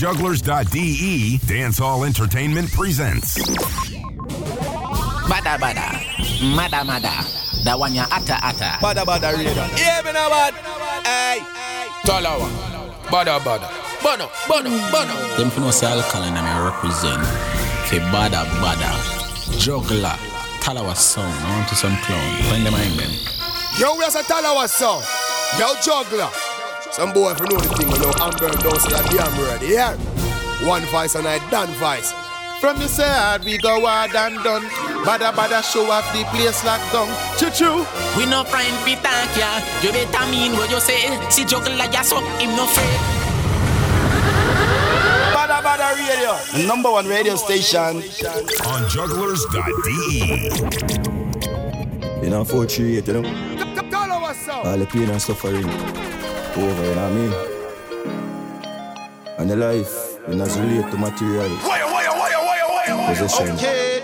jugglers.de, Dancehall Entertainment presents. Bada bada, mada mada, that one ya ata ata. Bada bada radio. Yeah, me know what? Hey, Talawa. Bada bada. Bono, bono, bono. Them for no say alkaline and I represent. Fe bada bada, juggler, Talawa song, I want to some clown. Find them in them. Yo, we are a Talawa song. Yo, juggler. Some boy for know the thing, you know, Amber don't say a damn word. Yeah. One vice and I done vice. From the side, we go hard and done. Bada bada show off the place like down. Choo choo. We no friend we thank ya. You better mean what you say. See juggler ya so him no afraid. Bada bada radio. The number one radio station. On jugglers.de. You know, 438, you know? Talawa song. All the pain and suffering over, you know what I mean? And the life, when it's relate to material, possession, Okay.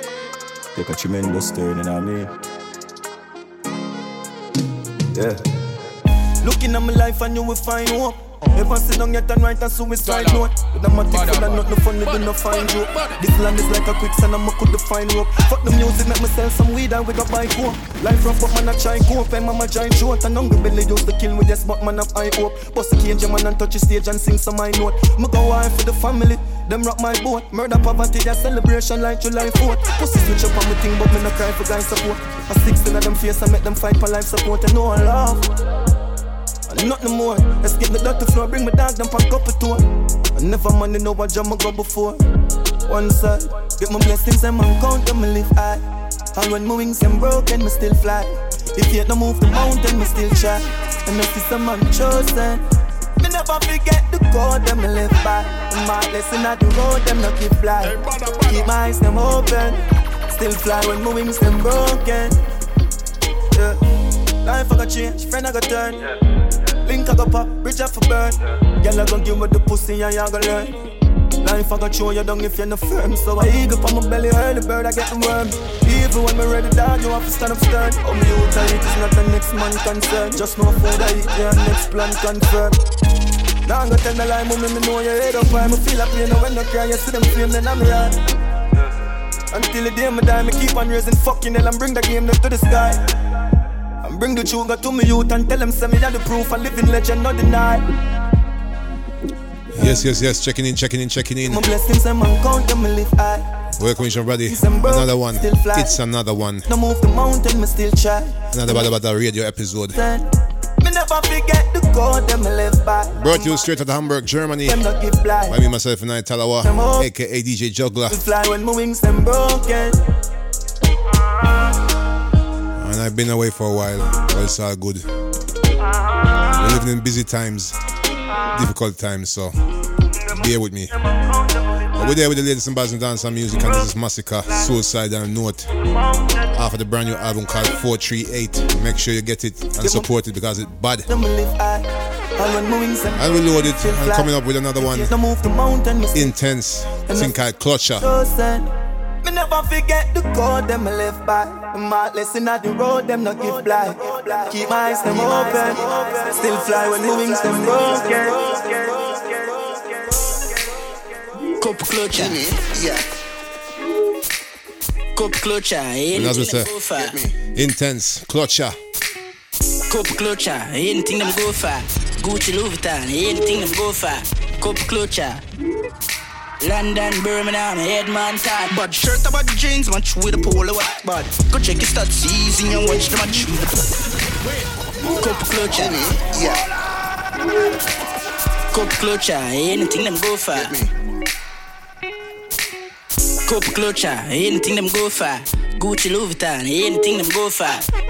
take a tremendous turn, you know what I mean? Yeah. Looking at my life and you will find hope. Never sit down yet and write a suicide note. With a matic full of nothing funny, do not find you. This land is like a quicksand and I could find rope. Fuck the music, make me sell some weed and we go buy coke. Life rough, but man I try cope. And mama giant short and hungry belly used to kill with yes, but man have high hope. Bust the cage, man, and touch the stage and sing some high note. Me go high for the family. Them rock my boat, murder poverty, their celebration like July 4th. Pussy switch up on me thing, but me no cry for guys support. I 16 of them face and make them fight for life support and no love. And nothing more. Let's get the dirty floor, bring my dog down, pack up a tour. I never money know what jam I go before. One side, get my blessings and man count them, me live high. And when my wings them broken, me still fly. If you no move the mountain, me still try. And if it's a man chosen, me never forget the code them me live by. And my lesson at the road, them not keep fly. Keep my eyes them open, still fly when my wings them broken. Yeah. Life I got change, friend I got turn. Link I got pop, bridge up for burn. Girl I gon' give me the pussy and you gon' learn. Life I got show you down if you're not firm. So I eagle on my belly, early bird I get the worm. Even when me ready down, you have to stand up stern. Oh me out I eat is not the next man concern. Just no food I eat, yeah, next plan confirmed. Now I'm gonna tell the lie, mommy, me know your head up high. Me feel a pain, when I cry, you see them flame, then I'm right. Until the day me die, me keep on raising fucking hell and bring the game up to the sky. Bring the sugar to me youth and tell them send me the proof a living legend, not deny. Yes, yes, yes. Checking in, checking in, checking in. My blessings and man count them, live high. Welcome, Mission Brady. Another one. It's another one. No move the mountain, me still try. Another Bada Bada radio episode. Me never forget the code them live by. Brought to you straight out of Hamburg, Germany. Them not give blind. By me, myself, and I, Talawa, aka DJ Juggler. We fly when my wings them broken. And I've been away for a while, but it's all good. We're living in busy times, difficult times, so bear with me. But we're there with the latest in bars and dance and music, and this is Masicka, Suicide and Note. Off of the brand new album called 438. Make sure you get it and support it because it's bad. Them me live high. And when my wings them And we load it and coming up with another one. No move the mountain, me still Intence. think I Clutcha. Chosen. Me never forget the code them me live by. The heartless in the road, them not give blind. Keep my eyes them open. Still fly when my wings them broken. Cup clutcher, Yeah, cup clutcher, And as we anything them go for. Intence. Clutcha. Cup clutcher, anything them go for. Gucci Louis Vuitton, anything them go for. Cup clutcher. London, Birmingham, headman time. bad shirt about jeans, match with a polo what bad. Go check your stats easy and watch the match. Cup clutcher, eh? Yeah, cup clutcher, eh? anything them go for. Cup clutcher, eh? anything them go for. Gucci Louis Vuitton, anything them go for.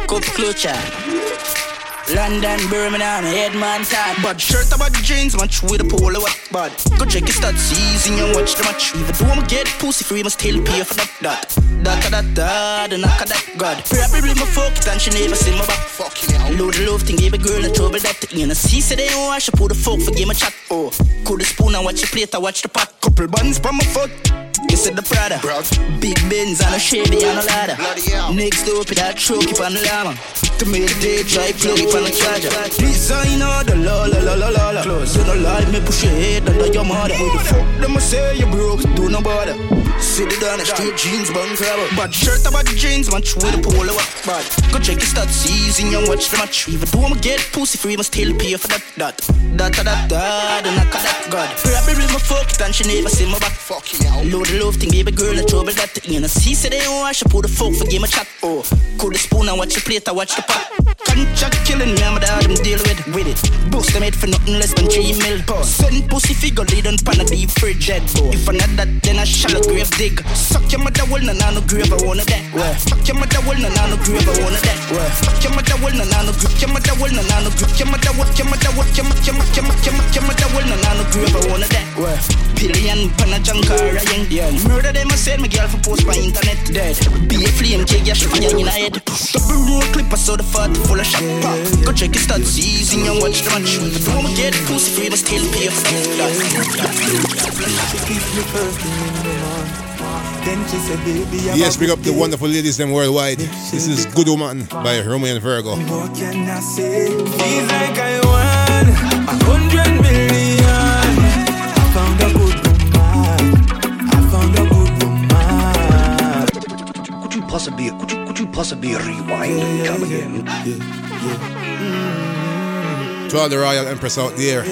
Cup clutcher. London, Birmingham, headman time. bad shirt about the jeans, match with a polo what bad. Go check your stats easy and watch the match. Even though I'm get pussy free, must still pay for that that. That that that, the knock of that god. Probably my fuck and she never see my back. Fucking hell. Load the love thing, give a girl a trouble that you know. See, say they don't wash, I the fuck for game a chat. Oh, cool the spoon and watch the plate, I watch the pot. Couple buns from my foot. You said the Prada. Big Benz and a Chevy and a ladder. Next door, put that truck up on the llama. To make the day drive, plug it on the charger. Designer, the la la la la la la. Close, you don't like me, push your head under your mother. Who the fuck them a say you broke, do no bother. Sit it down, straight jeans, bun crabber. Bad shirt about the jeans, match with a polo up. Bad. Go check your stats, season, young watch the match. Even though I'ma get pussy free, must still pay for that. That, that, that, that, that, the knock of that. God. Probably my fuck it and she never see my back. Fuck you out. Load the love thing, baby girl, the trouble that. You know, see, say they don't wash, I put the fuck for game a chat. Oh, cool the spoon and watch the plate, I watch the pot. Contract killing me, I'm dad, them deal with, with it. Boost them made for nothing less than 3 mil. Send pussy figure, lead on pan a deep fridge, dead boy. If I not that, then I shall a grave dig. Suck your mother, will not no grave, I wanna that. Well, fuck your mother, will not no grave, I wanna that. Well, fuck your mother, will not no grip, your mother, will not no grip, your mother, will, your mother, will, your mother, mother, your mother, your mother, will not no grave, I wanna that. Well, billion pan a junkara, young deal. Murder them, I said, my girl for post my internet dead. Be a flame, cake, yeah, she fire in the head. Double roll clip, I saw the fat full of shot. Pop. Go check your stats, easy and watch the match. If you wanna get pussy free, but still pay for that. Yes, big up the wonderful ladies them worldwide. This is Good Woman by Romain Virgo. Possibly, could you, could you possibly rewind and come again? To all the royal empress out there,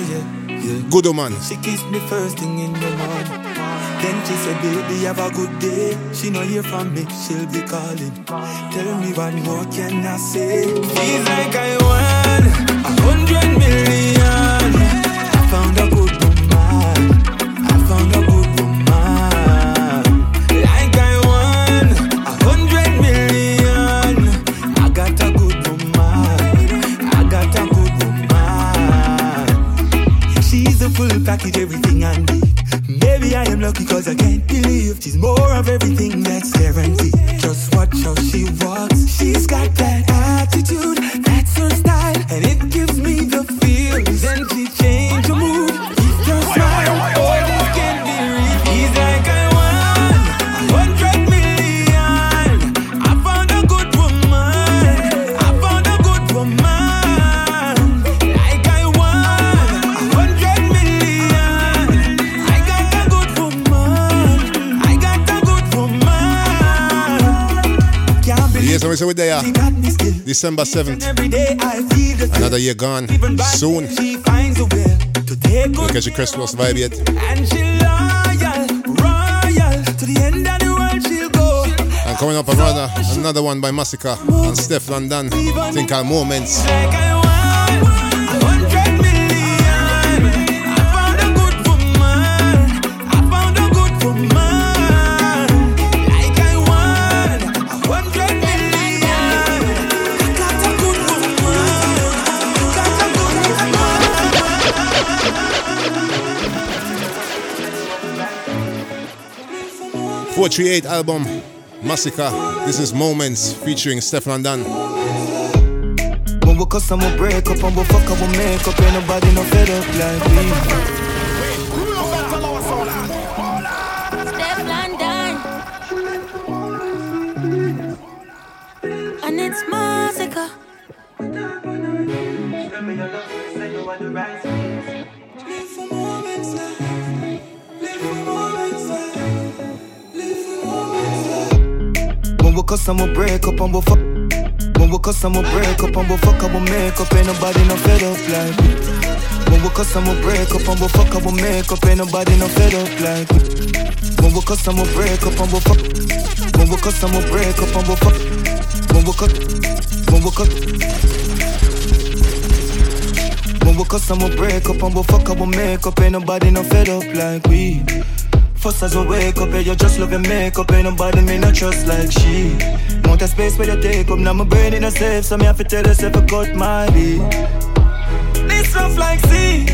Good Woman. She kissed me first thing in the morning. Then she said, baby, have a good day. She no hear from me, she'll be calling. Tell me what more can I say? Feels like I won a hundred million. December 7th. Every day I feel the Another year gone. Soon. when She finds a way to take Don't catch the Christmas vibe yet. and she loyal, royal to the end of the world she'll go. And coming up another another one by Masicka and Stefflon Don. Think called Moments. 438 album, Masicka. This is Moments featuring Stefflon Don. When we cuss break up and we fuck we make up, ain't nobody no fed up like me. Cuss we break up we fuck. When we cuss we break up we fuck we make up, ain't nobody no fed up like we. When we cuss we break up we fuck we make up, ain't nobody no fed up like we. When we cuss we break up we fuck. When we cuss we break up we fuck. When we cut. When we cut. When we cuss we break up we fuck we make up, ain't nobody no fed up like we. First as we wake up, yeah, you just love your makeup, ain't nobody me not trust like she. Want a space where you take up, now my brain in a safe, so me have to tell yourself I cut my beat. This rough like sea,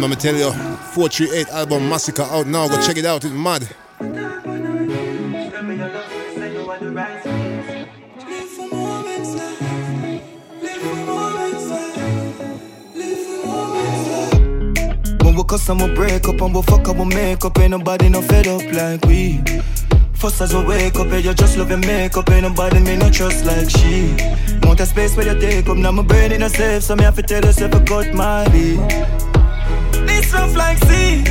me. Stefflon Don. A Remember, me tell you, 438 album Masicka out now. Go check it out. It's mad. When we cuss and break up and we fuck up we make up Ain't nobody no fed up like we First as we wake up, yeah, you just love your makeup Ain't nobody me no trust like she Want a space where you take up Now my brain in a safe So me have to tell yourself I cut my beat rough like sea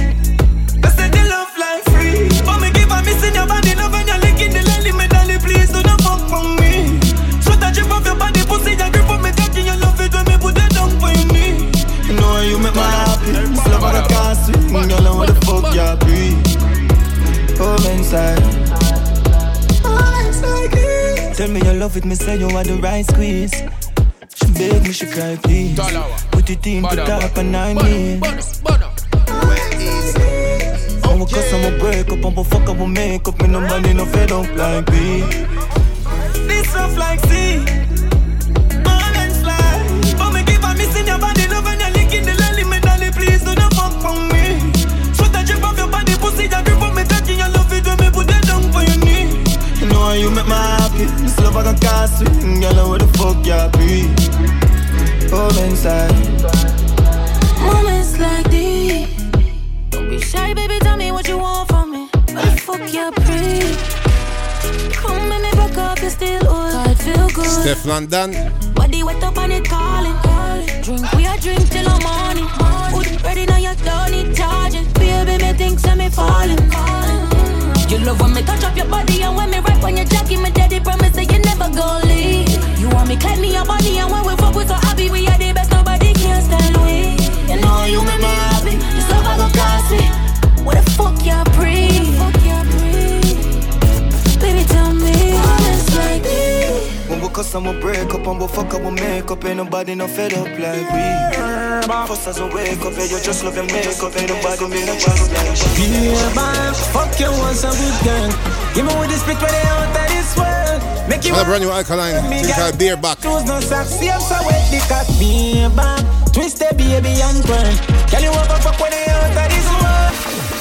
They say the love like free. But me give a missing your body Love when you're licking the lily Me dolly please do not fuck from me. Sweat a drip off your body Pussy you grip on me Cocky you love it when me put it down for your knee You know you make my happy Love how the car swing Girl, what the fuck you breathe. Come inside Tell me you love it, me say you are the right squeeze. She beg me, she cry please. Put it in, put up and nine knees. I'ma I'ma break up, I'ma fuck, I'ma make up. Me nobody no fed up like me. This rough like sea. Balance like. But me keep on missing your body, love when you're licking the lily. Me dolly, please do not fuck from me. Sweat a drip off your body, pussy, you grip on me, touching your love it when me put it down for your knee. You know how you make my happy. This love I can cast swing, girl, where the fuck you be? Come inside. Moments like these. Shy, baby. Tell me what you want from me. The fuck you breathe? Come make me back up, you still old. I feel good. Stefflon Don. Body wet up and it calling. Drink, we a drink till the morning. Hood ready now, you don't need charging. Baby, me think so me falling. You love when me touch up your body and when me rap on your jacket, me daddy promise that you never gon' leave. You want me climb me your body and when we fuck we so happy, we are the best, nobody can stand we. You know you make me happy, this love I go cost me. What the fuck you breathe? Baby, tell me what it's like this. When we cuss and we break up and we fuck up we make up. Ain't nobody no fed up like we. First as we wake up, yeah, you just love your makeup. Ain't nobody me no trust like she Yeah, man, fuck you once a good girl Give me with the spit where they out of this world Make you Another brand new alkaline. Think I'll Bareback. Choose no socks, see I'm so wet the cock Be back, twist the baby and burn Girl, you over fuck when they out of this world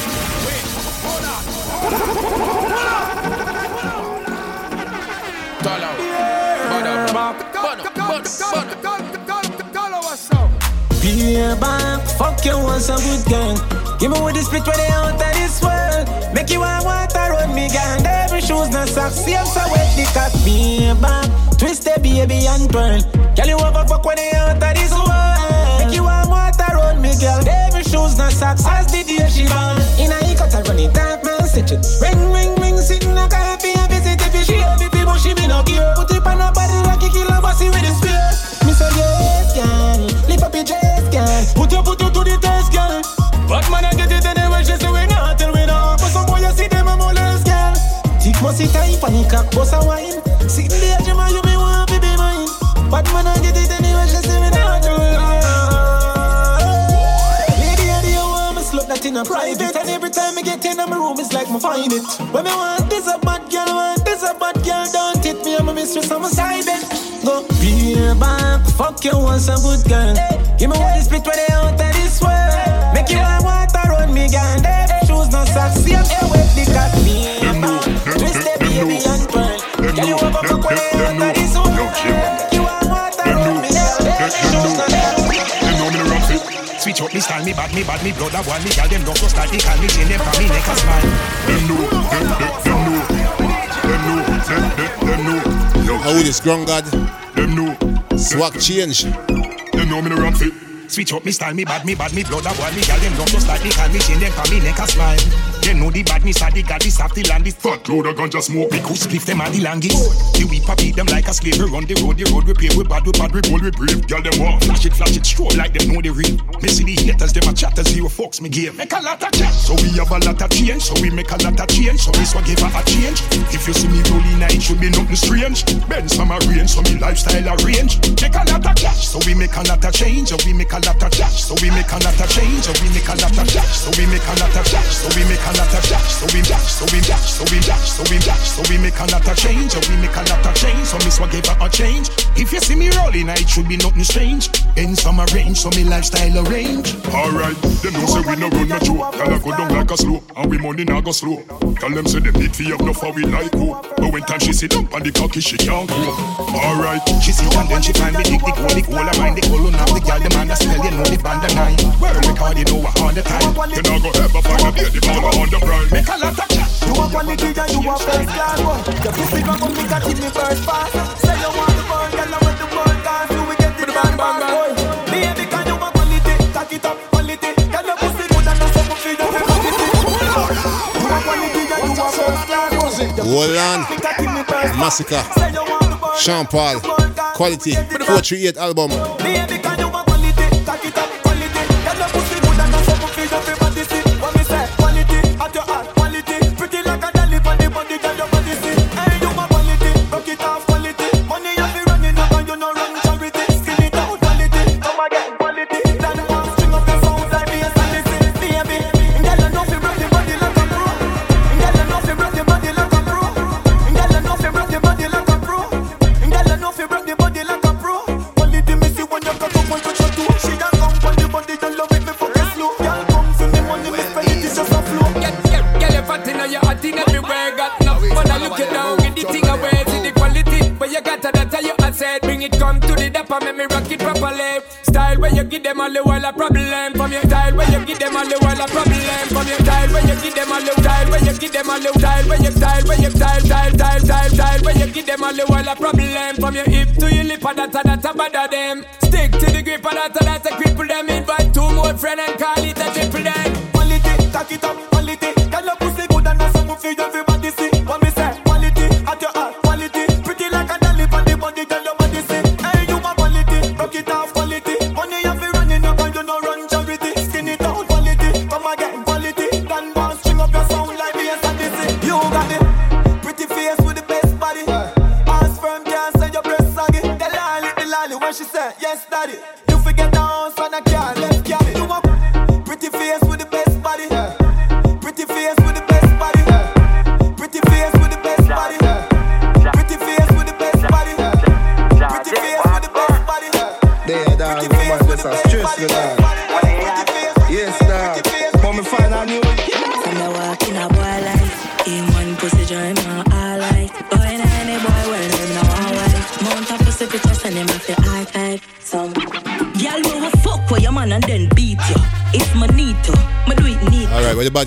Be back, fuck you once a good girl Give me with the spit where they out of this world. Make you want water run me gang. Every shoes no socks, see I'm so wet the cock Be back, twist the baby and burn Girl, you over fuck when they out of this world. Make you want water run me girl. Every shoes no socks, as the day she born In a cut a running dark man stitch Ring, ring, ring, sitting a coffee and visit if she have it, but she be no care. Put it on her body like a killer bossy with the spear Put you, put you to the test, girl. But man, I get it anyway, she say we not tell we not But some boy, you see them a molest, girl. Tick must sit tight, panic cock, bust a wine. Sitting there, Jemma, you be to be mine. But man, I get it anyway, she say we not tell we not I in a private. And every time I get in my room, it's like me find it. When me want this a bad girl, want this a bad girl Don't hit me, I'm a mistress, I'm a side Go be back, fuck you once a good girl Give me one split when they out of this world Make you want water run me Them shoes no socks, see I'm here with the cock Be back, twist the baby and burn Girl you over fuck when they out of this world Make you want water run me Them shoes no me. Switch up me style, me bad, me bad, me blood a one. Me gal them rough so style, they call me chain them for me neck a smile. Them know, them, them, them know. Them know, them, them, them know. Swag change. Them know me no rough it. Switch up me style, me bad, me bad, me blood a one. Me gal them rough so style, they call me chain them for me neck a smile. They know the badness of the god, this of the land, this fat load of ganja smoke. Me could them and the langis. The weed pa beat them like a slave. We run the road, the road we pave. We bad, we bad, we bold, we brave. Girl them want flash it, flash it, stroll like them know the real. Me see the haters, them a chatter, zero fucks me give. Make a lot of chat, so we have a lot of change. So we make a lot of change, so this one give her a change. If you see me rolling, it should be nothing strange. Benz from a range, so me lifestyle arrange. Make a lot of cash, so we make a lot of change. So we make a lot of cash, so we make a lot of change. So we make a lot of cash, so we make a lot of cash, so we make a a lot of dash, so we dash, so we dash, so we dash, so we dash, so we make a lot of change, and we make a lot of change. So Miss gave her a change. If you see me rolling, it should be nothing strange. In summer range, so me lifestyle arrange. Alright, them know say we no run no joke. Tell her go down like a slow, and we money now go slow. Tell them say them need fi have no for we like who. But when time she sit down on the cocky, she can't go. Alright, she sit and then she find me dig the goal, the goal I mine, the goal on the girl, the man that spell, you know the band of nine. Where record, you know all the time. You not go ever find a baby baller the brine. Make a lot of chat. You want quality and you want first class one. Your pussy come big and keep me first fast. Say you want the burn, girl, I want the burn dance. You will get the bang bang bang. Baby, can you want quality? Cock it up, quality. Girl, your pussy good and that's something for you. You want quality and you want first class one. Hold on. Masicka. Sean Paul. Quality. 438 album. Baby, can you them all the while a problem. From your style where you give them all the while a problem. From your style where you give them all the style where you give them all the style where you style where you style style style style style where you give them all the while a problem. From your hip to your lip, and that's a bother them. Stick to the grip, and that's a cripple them. Invite two more friend and call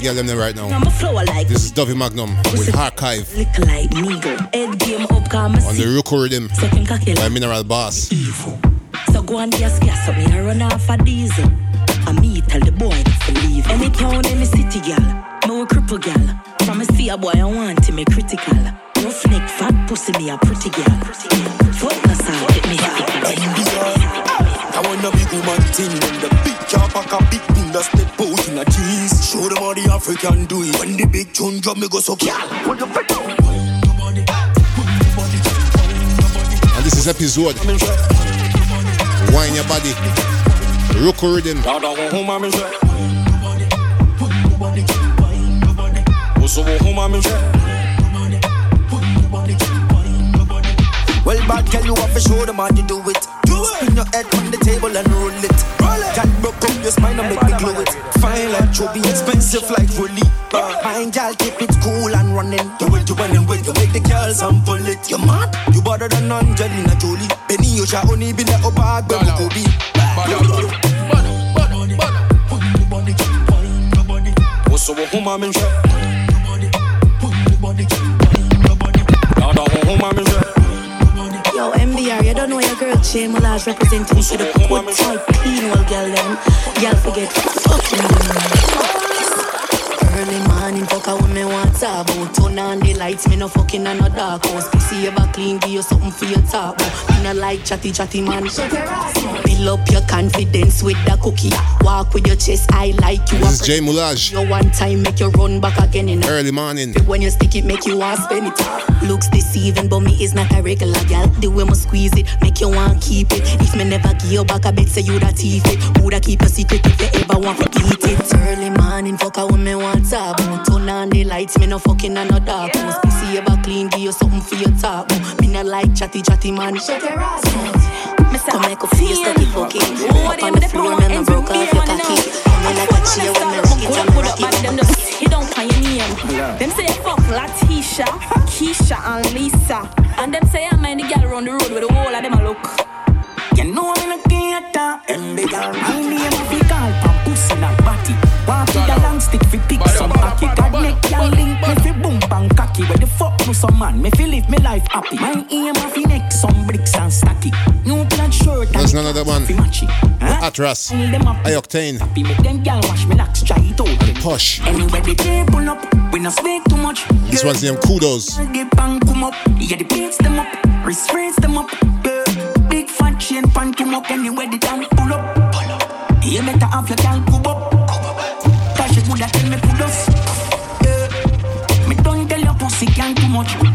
girl them there right I'm now? a flower like This is Dovey Magnum with Harkive lick like needle. Head come on the Ruku Riddim Second cocky by Mineral Boss. So go and gas gas up me and run off a diesel. And me tell the boy to leave. Any town, any city, gal. Me a cripple gal. From a see a boy, I want to me critical. Roughneck, fat pussy, me a pretty gal. Focus on get me I want a big woman thing When the big car pack a big thing that step out in a cheese Show them how the African do it When the big tune drum me go so gal Put your foot down And this is Epixode. Wine your body. Ruku Riddim. Well, bad girl, you have to show them how to do it. Do. Spin your head on the table and roll it. Roll it. Broke up your spine and make me glow it. Fine like chubby, expensive like Rolly. Fine girl, keep it cool and running. Do it, you running with, you make the girls sample it. You mad? You better than Angelina Jolie. Benny, you shall only be let up bag, but go be. What's up, man? Yo, MBR, you J Mulaj representing for the good type clean well girl them. Girl forget fucking morning, fuck a woman want talk about Turn on the lights, me no fucking on no dark house Pussy ever clean, give you something for your talk about Me no like chatty chatty man Fill up your confidence with the cookie Walk with your chest, I like you This is J Mulaj. You one time make you run back again in Early morning. when you stick it, make you want spend it. Looks deceiving, but me is not a regular gal. The way me squeeze it, make you want keep it. If me never give you back, I bet say you da teeth it. Woulda keep a secret if you ever want to eat it. Early morning, fuck a woman want talk Turn lights, me no fucking on no dark house. Pussy ever clean, give you something for your talk. Me no like chatty chatty man. Shut your ass. Come make a feel stucky fucky. Up on the floor, me I broke off your cocky. Come like a chair when me rock it me rock it. Them just hit on on your name. Them say fuck Latisha, Keisha and Lisa, and them say I'm the girl around the road with the whole of them a look. You know I'm in a theater, and they girl, my name a fi call Want to the long stick fi pick some cocky. God make y'all link me fi boom bang cocky. Where the fuck no some man, me fi live me life happy. My aim a fi neck some bricks and stacky. New plaid shirt and There's none other one. Atras, I-Octane, happy. Make them girl wash me like straight out. Push. Anywhere the table up, we not speak too much. This one's named Kudos. Get bang come up, yeah the plates them up, wrist raise them up. Big fat chain pan come up anywhere the tank pull up. Pull up. You better have your girl cub up.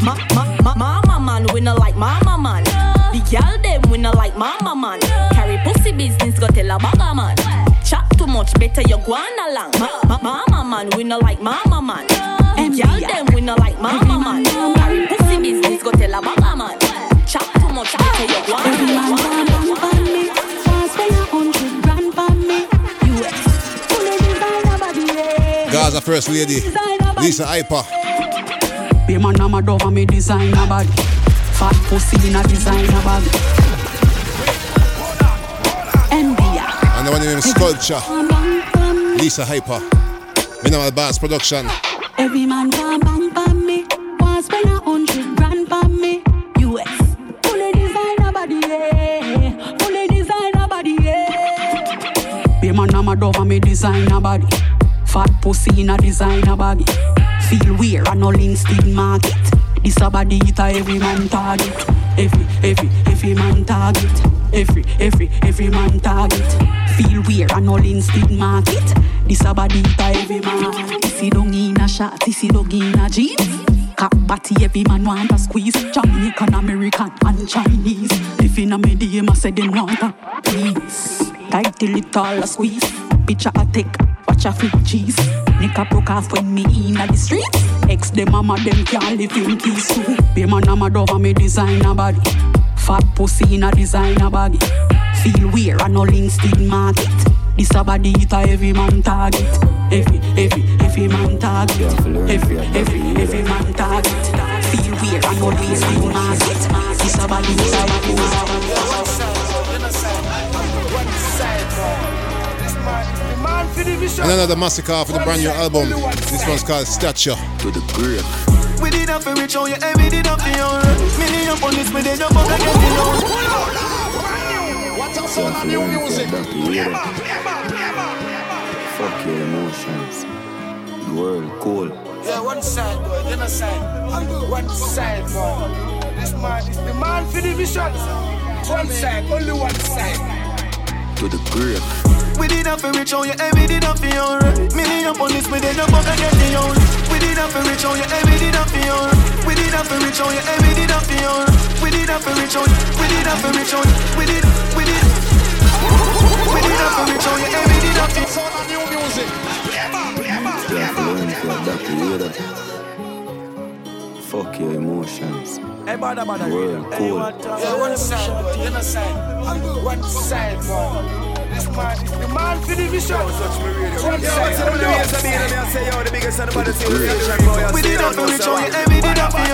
Ma, ma, ma, mama man, we no like mama man. The girl them we no like mama man. Carry pussy business, go tell a bagger man. Chat too much, better you go on along. Ma, ma, mama man, we no like mama man. The girl them we no like mama man. Carry pussy business, go tell a bagger man. Chat too much, better you go on along. Gaza First Lady, Lisa Hyper. Be man, a dove and me designer bag. Fat pussy in a designer bag. Envia. And the one named Sculpture, Lisa Hyper. Minimal Bass Production. Every man want bang pan me. Want spend a hundred grand pan me. US. Fully designer body, yeah. Fully designer body, yeah. Be man, a dove and me designer body. Fat pussy in a designer bag. Feel weird, I no Linstead market. This a body a every man target. Every, every, every man target. Every, every, every man target. Feel weird, I no Linstead market. This a body a every man. You don't in a shot, you don't in a jeans. Cock body, every man want a squeeze. Jamaican, American, and Chinese. If in a medium, I say them want a please. Tight till it all a squeeze. Picture I take, watch a flip cheese. Nick a broke off when me in the streets. Ex them mama them can't live in peace. Be man a dove and me designer body. Fat pussy in a designer body. Feel weird, I no Linstead market. This a body it a every man target. Every, every, every man target. Every, every, every man target. Feel weird, I no Linstead market. This a body it a every man And another Masicka for the brand new album. This one's called Stature. To the grave. We did not for rich on you, and we did not for you. Million on this, me did not fuck again, you know. What's up, son of new music? Fuck your emotions. The world cool. Yeah, one side, boy, the other side. One side, boy. This man is the man for the vision. One side, only one side. To the grave. We did not for rich on you, and we did not for you. Million on this, me did not fuck again, you know. We did not for rich on you, and we did not for you. We did not for rich on you, and we did not for you. We did not for rich on you. We did not for rich on you. We did, we did. We did not for rich on you, and we did not for you. Son of new music. You have to learn if you're back to hear that. Fuck your emotions. Hey, bada, bada. The world cool. Yeah, one side, boy, the other side. One side, boy. This man is the man for the vision. One side, We did not for rich on you, and we did not for you.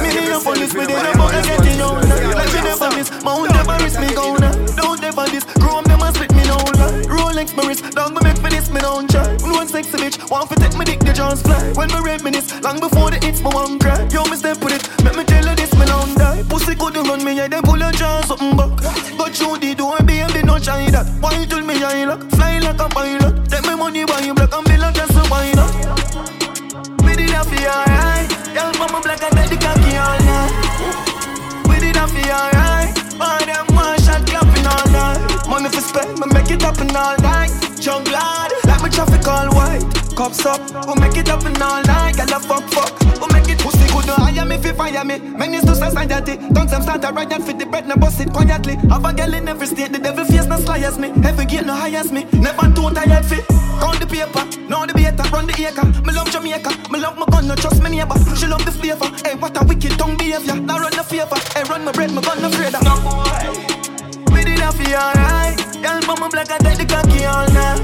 Million on this, we did not fuck again, you know. Like me never miss, Mount Everest me go now. Don't ever this, Chrome them and split me now. Rolex my wrist, long me make for this, me don't try. One sexy bitch, want to take me dick, the chance fly. When me reminisce, long before the hits, me one cry. Yo, me step with it, make me tell you this, me don't die. Pussy couldn't run me, yeah, they pull your jaw something back. Go through the door, baby, no try that. Why till me I lock, fly like a pilot. Take me money, buy you black and bill and just a wine up. We did that for you, alright. Y'all mama black and take the cocky all night. We did that for you, alright. All them one shot happen all night. Money for spend, me make it happen all night. Junk lad, like my traffic all white. Cops up, we make it happen all night. Gotta fuck fuck, we make it. Pussy good, no hire me, fi fire me. Many to Don't them start a riot and fit the bread, no bust it quietly. Have a girl in every state, the devil face no slices me. Every gate no hires me, never too tired fit. Count the paper, know the beta, run the acre. Me love Jamaica, me love my gun, no trust me neighbor. She love the flavor, hey what a wicked tongue behavior. Now run the favor, hey run my bread, my gun no afraid. No boy. We did not feel alright. Mama black, I take the cocky all night.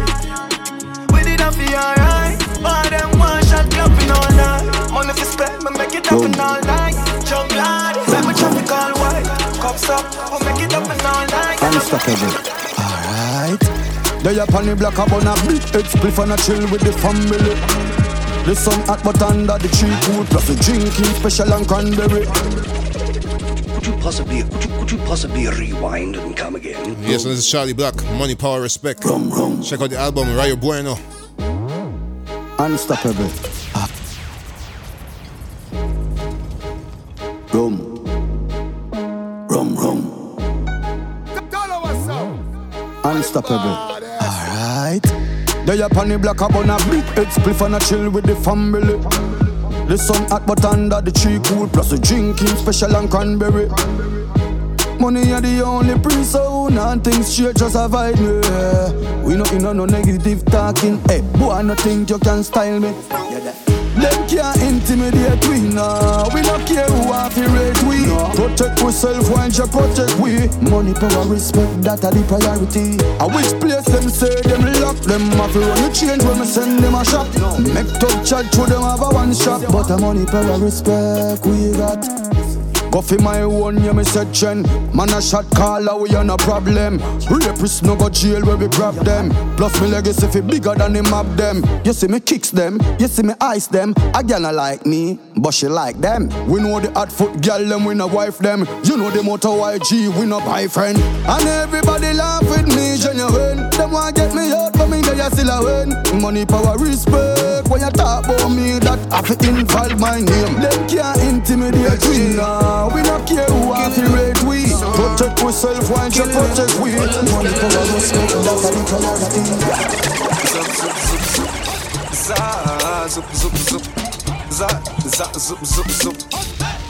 We did not feel alright. All them one shot clapping all night. Money for spend, me make it happen all night. Jump lad, let me traffic all white. Cops up, we make it happen all night. Unstoppable. Alright. They up on the block, up on a big head spliff and a chill with the family. The sun hot but under the tree cool Plus the drinking special and cranberry Could you possibly, could you, could you possibly rewind and come again? Yes, this is Charly Black, Money, Power, Respect. Rum, rum. Check out the album, Rayo Bueno. Unstoppable. Ah. Rum. Rum, rum. Unstoppable. Alright. They up on the block up on a big head spliff and a chill with the family. The sun hot but under the tree cool plus the drinking special and cranberry. Money are the only priest so nothing straight just a vibe me. We not in no no negative talking. Hey, boy, I no think you can style me. Them can't intimidate we now. We don't care who rate we. No. Protect ourselves when you protect we. Money, power, respect, that are the priority. I which place them say them lock them off. Run the change when me send them a shop. Make tough chat to them have a one shot. But a money, power, respect we got. Go for my own, yeah, me said Chen. Man, a shot caller, we on a problem. Rapists no go jail where we grab them. Plus, me legacy fi bigger than the map them. You see me kicks them, you see me ice them. A girl not like me, but she like them. We know the hot foot girl them, we no wife them. You know the motor YG, we no buy friend. And everybody laugh with me, genuine. Them want get me out, but me they still a win. Money, power, respect. When you talk about me, that I fi involve my name. Them can't intimidate me now. We don't care who have to rate we. Protect ourselves while you protect we. Money power respect that's a Za, zup, zup, zup Za, za, zup, zup, zup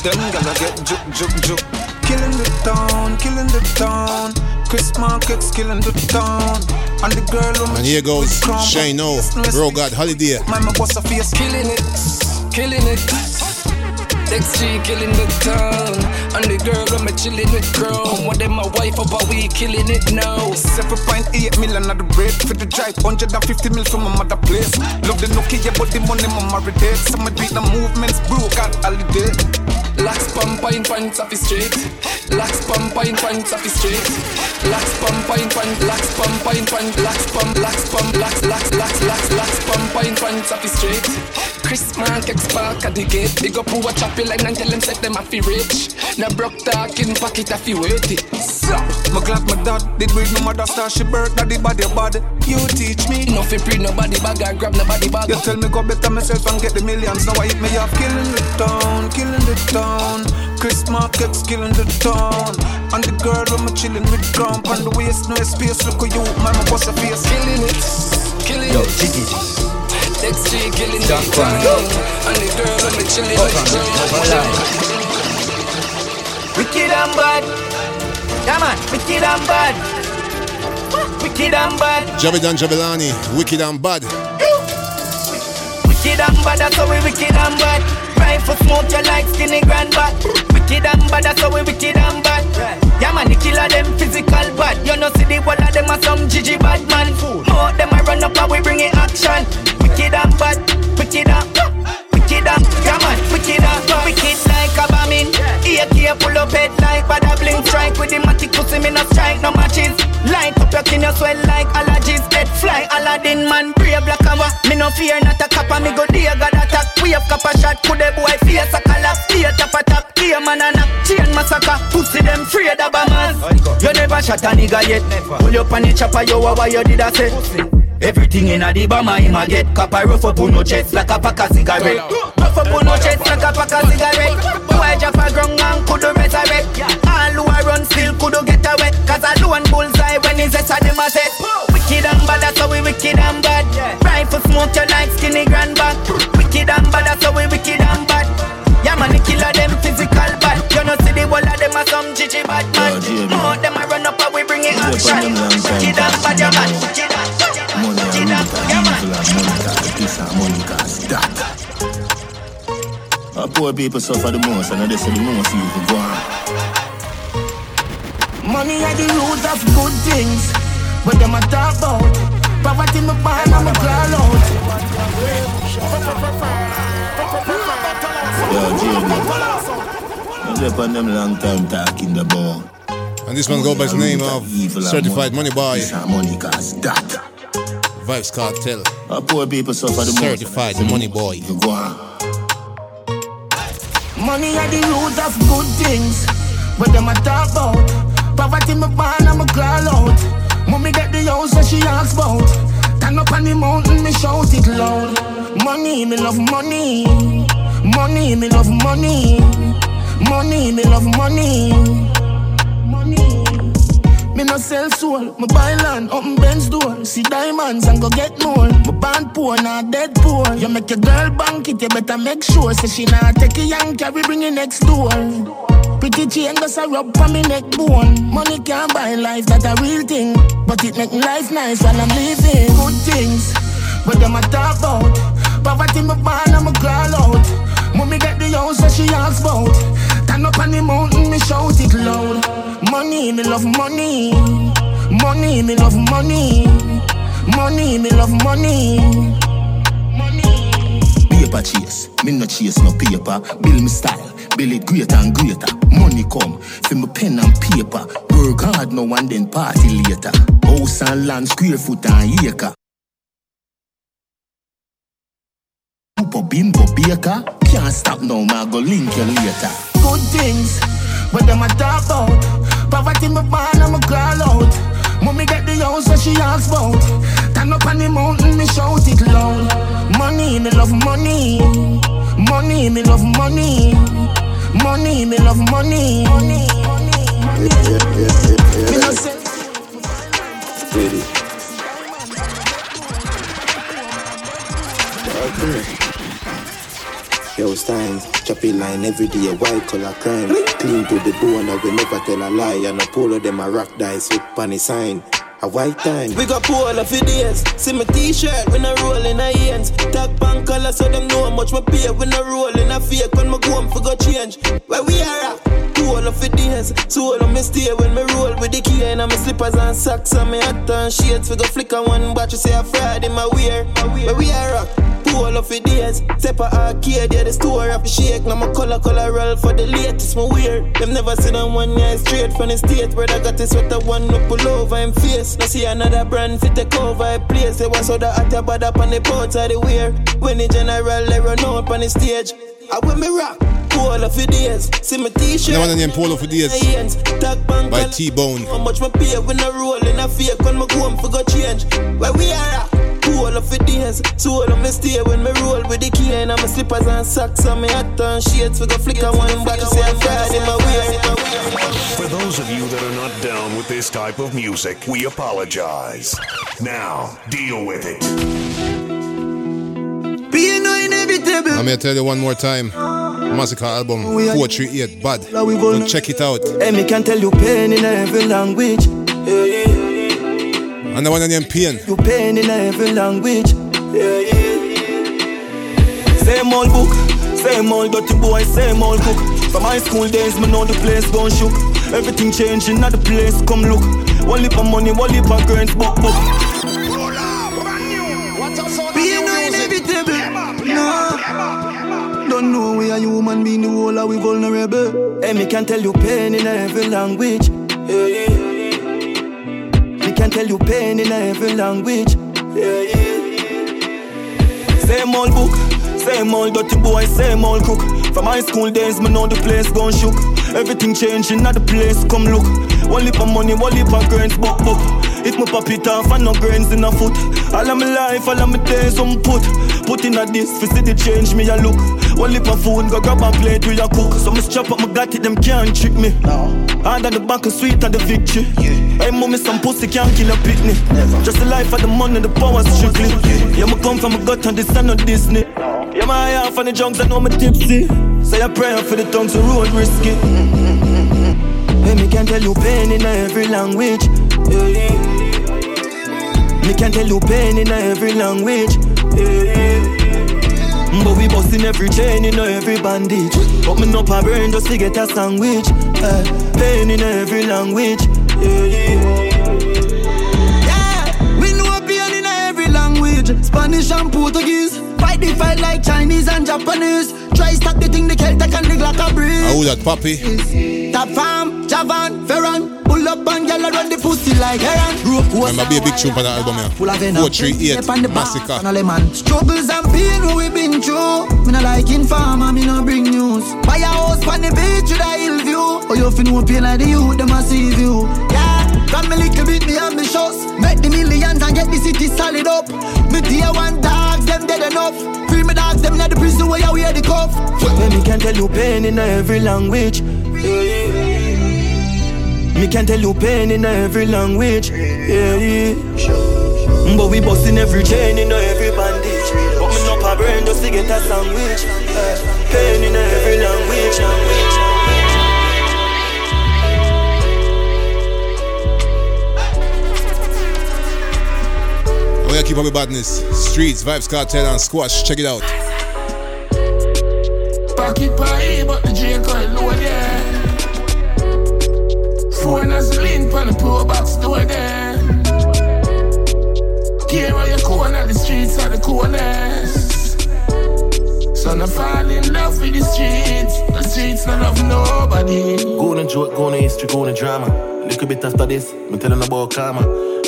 Them gonna get juk, juk, juk Killing the town, killing the town. Chris Markets killing the town. And the girl And here goes Shane O, Brogad Holiday. Mama what's a face Killing it, killing it XG killing the town. And the girl I'm a chilling with chrome. One them my wife up, we killing it now. 7.8 million at the break for the drive. 150 mil from my mother place. Love the Nokia, but the money my married dead. Some of the movements broke at holiday. Locks pump in pants off his street. Locks pump in pants off his street. Locks pump in pants. Locks pump in pants. Locks pump. Locks pump. Locks locks locks locks locks pump in pants off his street. Chris Mark X Park at the gate. Big up who a chop line and tell them set them fi rich. Now broke talking pocket fi worth it. So, my glad my dad did read my mother star she birth daddy body body. You teach me. Nothing free nobody bag I grab nobody bag. You tell me go better myself and get the millions. Now I hit me off killing the town, killing the town. Chris Markets killing the town. And the girl when me chilling with ground on the waist, no space. Look at you, mama, what's your face? Killing it, killing Yo, it. Jiggy. Next G killing the town. And the girl when me chilling with ground. Wicked and bad. Yeah, man. Wicked and bad. Wicked and bad. Javidan Jahvillani, Wicked and Bad. Wicked and bad, that's how we wicked and bad. Rifle smoke you like skinny grandpa. Wicked and bad, that's how we wicked and bad. Yeah man, the killer them physical bad. You know see the whole of them are some Gigi bad man. More them I run up and we bring it action. Wicked and bad, wicked and wicked and yeah man, wicked and wicked like a bombing. AK pull up head like bada bling strike with the matic pussy me no strike no matches. Light up your kin you swell like allergies. Dead fly Aladdin man, brave black and Me no fear not a copper, me go dear God attack. We have copper shot, could the boy face a collapse. Stay top a top, clear man and knock. Chain massacre, pussy them afraid of bombers. You never shot a nigga yet. Pull up on the chopper, yo, what you did I say? Everything in a the bomber, him a get Copper. Rough up on no chest like a pack of cigarette. Rough up on no chest like a pack of cigarette. Boy drop a ground and could do resurrect All who a run still could do get a wet Cause a lone bullseye when he's a them a set. Wicked and bad, that's how we wicked and bad. Rifle smoke you like skinny grandpa Wicked and bad, that's how we wicked and bad. Yeah man, the killer them physical bad. You know see the whole of them are some Gigi bad man. More them a run up and we bring it action Wicked and bad, yeah man Wicked and bad, yeah man Wicked and bad, yeah man Money cause this and money cause that. Up poor people suffer the most, and they say the most evil go on. Money are the root of good things, but them a talk about poverty. Me born and me crawl out. Yo, Jamie, I on them long time talking the ball. And this one go by the name of Certified Money Boy. Money cause that. Vybz Kartel. Our poor people suffer the Certified Money Boy. Go on. Money are the root of good things, but them a talk about Poverty me born and me crawl out. Mommy get the house that she asks about. Turn up on the mountain, me shout it loud. Money, me love money. Money, me love money. Money, me love money. Money. Me no sell soul, me buy land, open Benz door. See diamonds and go get more. Me born poor, not dead poor. You make your girl bank it, you better make sure. Say she not take a young carry, bring it next door. Pretty chain goes a rub on me neck bone. Money can't buy life, that a real thing. But it make life nice while I'm living. Good things, but them a talk about. Poverty me born and me crawl out. Mommy get the house that she asks about. Turn up on the mountain, me shout it loud. Money, me love money. Money, me love money. Money, me love money. Paper chase, me no chase no paper. Build me style, build it greater and greater. Money come, for me pen and paper. Work hard now and then party later. House and land, square foot and acre. Super bimbo baker, can't stop now, man. Go link you later. Good things, but them a talk about. Poverty me born and me crawl out. Mommy get the house that she asks about. Turn up on the mountain, me shout it loud. Money, me love money. Money, me love money. Money, me love money. Money, money, money. Me no say. Ready. Okay. Yo, Steins, choppy line every day, a white collar crime. Clean to the bone, I will never tell a lie. And a pull of them a rock dice with panny sign. A white time. We got pool of days. See my t-shirt when I roll in a hands. Tag bank color so them know how much my pay when I roll in a fake when my go home for go change. Where we are at? Pool of days. So all of me stay when me roll with the key and my slippers and socks and my hat and shades. We go flicker one batch you say a Friday my wear. Where we are at? Pool of days. Step a arcade, yeah, the store of shake. Now my color color roll for the latest, my weird. Them never sit on one year straight from the state where I got this sweater one up pull over him face. Now see another brand fit take over a place. They was so the hot bad up on the ports of the wear. When the general they run out on the stage. I when me rock. Polo for days, see my t-shirt. No one named Polo for days. By Teebone. How much my pay when I roll in a fake when my go home for go change. Where we are at? Polo for days. So all of me stay when me roll with the key and my slippers and socks and my hat and shades. We go flicker one back to say I'm Friday my way. For those of you that are not down with this type of music, we apologize. Now, deal with it. I'm gonna tell you one more time. Masicka album 438 Bad. Go check it out. Hey, me can tell you pain in every language. And the one named Pain. You pain in every language. Same old book, same old dirty boy, same old cook. From high school days, me know the place gone shook. Everything changing at the place, come look. One lip of money, one lip of grants, book, book. Being no inevitable, no. Don't know we are human being, the whole are we vulnerable. Hey, me can tell you pain in every language. Me can tell you pain in every language. Same old book, same old dirty boy, same old cook. From high school days, me know the place gone shook. Everything changing at the place, come look. One lip of money, one lip of grains, book, book. If me pop it off and no grains in a foot. All of my life, all of my days, I'm put. Put in a this, for see the change me a look. One lip of food, go grab a plate, we a cook. So me strap up, my got it, them can't trick me. Hard at the back, and sweet at the victory. Hey, mommy, some pussy can't kill a picnic. Just the life of the money, the power strictly. Yeah, me come from a gut and this and not Disney. Yeah, my eye off on the junks, I know me tipsy. Say a prayer for the tongues, the road risky. Mm-hmm. Hey, me can tell you pain in every language. Yeah. Me can tell you pain in every language. Yeah. But we busting every chain in every bandage. But me up a brain just to get a sandwich. Uh, pain in every language. Yeah, yeah. Yeah, we know pain in every language. Spanish and Portuguese. Fight the fight like Chinese and Japanese. Try stop the thing, the Celtic and the like a breeze. Oh, that puppy. Top farm, Javan, Ferran. Pull up and gyal run the pussy like heron. Rope was Remember, be a big tune for that album, Full of yeah. venom. 438 Step the Masicka. and man. Struggles and pain what we been through. Me no like informer, me no bring news. Buy a house on the beach with a hill view. Oh, you feel no pain like the youth, them a see you. Yeah, come me little bit, me ambitious. Make the millions and get the city solid up. Me dear one dogs, them dead enough. Free me dogs, them in the prison where you wear the cuff. When me can tell you pain in every language. Me can tell you pain in every language. Yeah, yeah. But we busting every chain in every bandage. But me up a brain just to get a sandwich. Uh, pain in every language. language. Oh, yeah, keep up with badness. Streets, Vybz Kartel, and Squash. Check it out. Pocket pie, but the J quite low there. Phone has lean on the box door there. Here where you corner, the streets are the corners. So I fall in love with the streets. The streets not love nobody. Go on a joke, go on a history, go on a drama. Little bit after this, me telling about karma.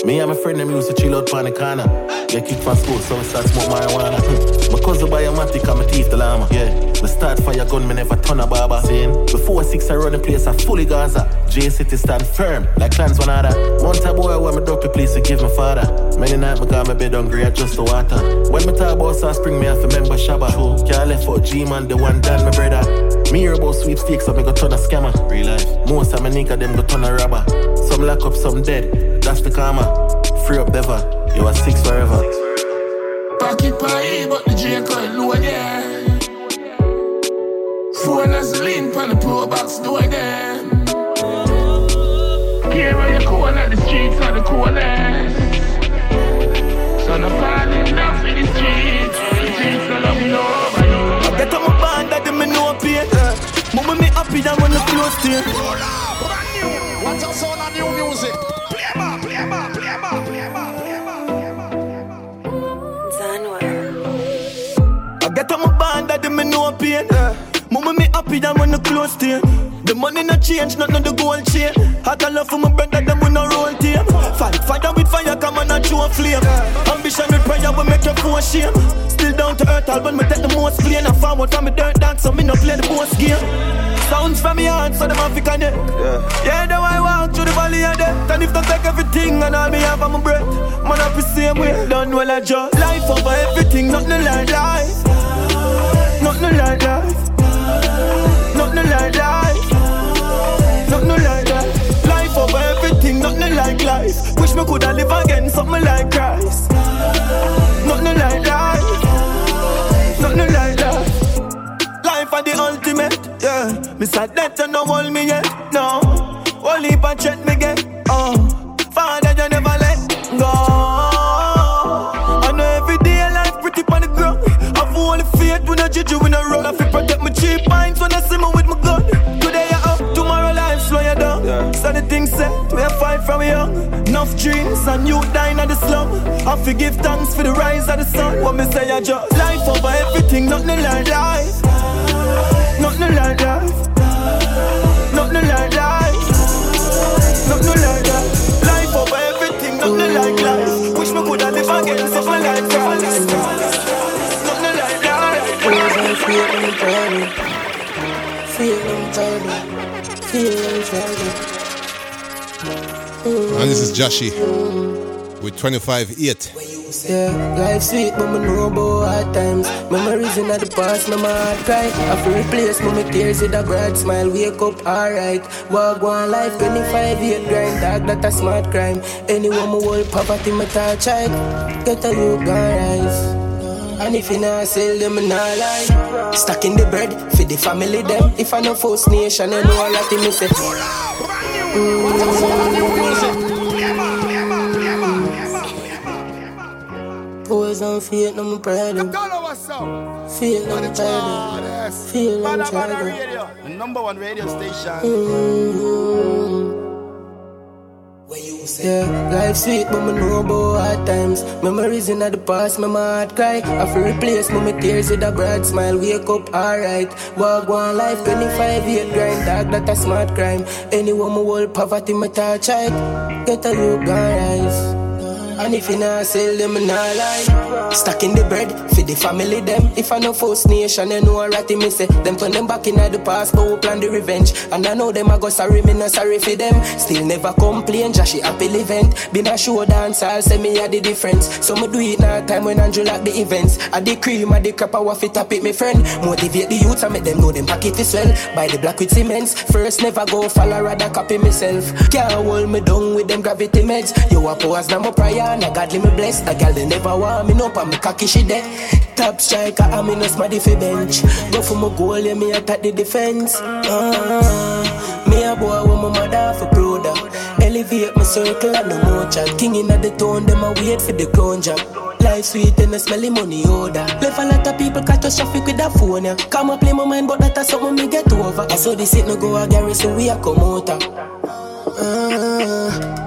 Me and my friend them used to chill out on the corner. Get kicked from school, so we start smoke marijuana. my cousin buy a matic and my teeth the llama. Yeah, me start fire gun, me never turn a barber. Saying, before six I run the place, I fully Gaza. J City stand firm, like clans one other. One time boy, when me drop the place to give my father. Many nights me got my bed hungry, I just the water. When me talk about South Spring, me to remember Shabba. True, can't left for G-Man, the one done my brother. Me hear about sweepstakes, so me go turn a scammer. Real life. Most of my nigga them go turn a robber. Some lock up, some dead. That's the karma. Free up never. You are six forever. Pocket pie, but the J quite low there. Phone has lean on the pro box door there. Here where you corner, the streets are the corners. So I fall in love with the streets. The streets don't love nobody. I get on my band that them know pain. Uh, Mama me happy than when the flow stay. What's our sound of new music? Them know pain. Eh. Mama me happy than when the close stay. The money not change, not the gold chain. Got love for my brother, them we no roll team. Fight fire with fire, come on and show a flame. Ambition with prayer will make you for shame. Still down to earth, I'll me take the most clean. I forward from me dirt dance, so me no play the boss game. Sounds from me heart, so them have to connect. Yeah, yeah the way I walk through the valley of death. And if they take everything and all me have on my breath, man, I be same way. Done well, I just life over everything, nothing like life. Nothing like life. Nothing like life. Nothing like that. Life over everything, nothing like life. Wish me coulda live again, something like Christ. Nothing like life. Nothing like that. Life are the ultimate, yeah. Me sad that you no hold me yet, no. Only I check me fight from young. Enough dreams and you dying at the slum. I forgive thanks for the rise of the sun. What me say, I just life over everything, nothing like life. Nothing like life. Nothing like life. Nothing like that. Life over everything, nothing like life. Wish me coulda live again, something like Christ. Nothing like life. Feeling dirty, feeling dirty. And this is Jahshii with 25 8. Yeah, life sweet, but me know about hard times. Memories in the past, my heart cry. I feel replace my tears with a bright smile. Wake up, alright. Walk one life, 25 year grind, dog, that a smart crime. Anyone my whole poverty, my touch child. Get a look, rise. And if you not sell them, I not lie. Stuck in the bread, for the family them. If I no first nation, I know a lot of me say. Mm. Boys don't fear no more pride. what's up? Feel them tired. Feel tired. Radio, the number one radio station. Mm-hmm. Yeah, life sweet, but me know about hard times. Memories in the past, my heart cry. I feel replace my tears with a bright smile. Wake up, alright. Walk one life, 25 year grind, dog, that a smart crime. Anyone who hold poverty, my touch it. Get a look, rise. And if you not sell them, not lie. Stuck in the bread, for the family them. If I know First Nation, you know a ratty me say. Them turn them back in the past, but we plan the revenge. And I know them I go sorry, me not sorry for them. Still never complain, she happy event. Been a show dance, I'll say me a the difference. So me do it now time when Andrew like the events. I the cream, I the crap, I it up it, me friend. Motivate the youth and make them know them pocket is well. Buy the black with cements. First never go follow, rather copy myself. Can't hold me down with them gravity meds. You a pose now my prayer and I godly me blessed. A girl they never want me up and me cocky she dead. Top striker, I'm in a smarty fi bench. Go for my goal, yeah, me attack the defense. Uh, me a boy with my mother for of. Elevate my circle and no more chat. King in the town, them a wait for the crown job. Life sweet and the smelly money odor. Left a lot of people catastrophic with that phone, yeah. Come up play my mind, but that's something me get over. I saw this it no go a garrison, we a come out.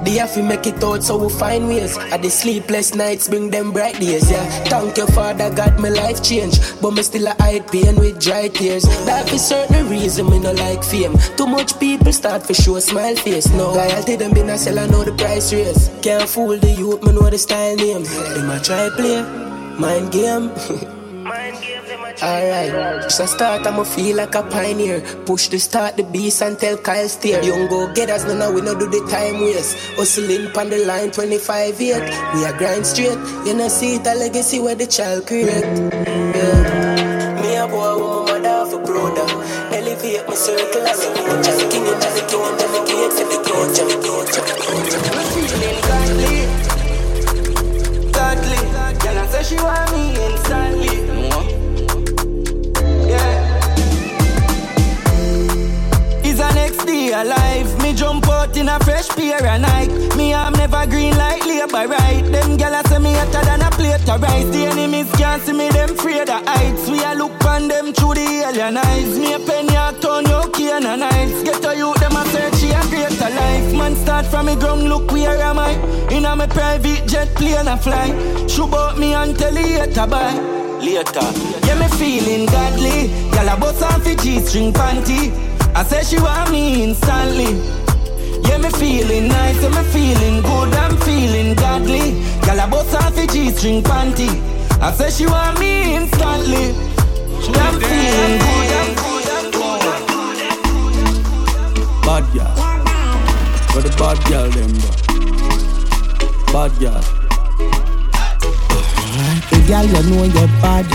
They have to make it out so we find ways. At the sleepless nights bring them bright days, yeah. Thank you, Father God, my life change. But me still a hide pain with dry tears. That be certain reason me no like fame. Too much people start for show smile face. No loyalty them been a sell, I know the price raise. Can't fool the youth, me know the style name. Them a try play, mind game. Alright, so start I'ma feel like a pioneer. Push to start the beast and tell Kyle steer. Young go get us, no, no, we no do the time waste. Hustling pan the line 25 8. We are grind straight. You know, see it a legacy where the child create. Yeah. Me a boy with my mother for brother. Elevate my circle as a. Just king and just king and just king for the coach. Feeling godly, godly. Girl, I say she want me instantly. Is a next day alive. Me jump out in a fresh pair of Nike. Me arm never green like labor right. Them a say me hotter than a plate of rice. The enemies can't see me, them afraid of heights. We a look on them through the alien eyes. Me a pen ya turn your cane and nights. Get a youth them a search a greater life. Man start from me ground, look where am I? In a me private jet plane a fly. Shoot out me and tell later bye. Later, yeah me feeling godly. Gyal a bust off the G-string panty. I say she want me instantly. Yeah, me feeling nice, yeah, me feeling good, I'm feeling godly. Girl, I bust off the G-string panty. I say she want me instantly. Yeah, I'm feeling good, I'm good, I'm good. Bad girl. Where the bad girl them go? Bad girl. Hey girl, you know you're bad.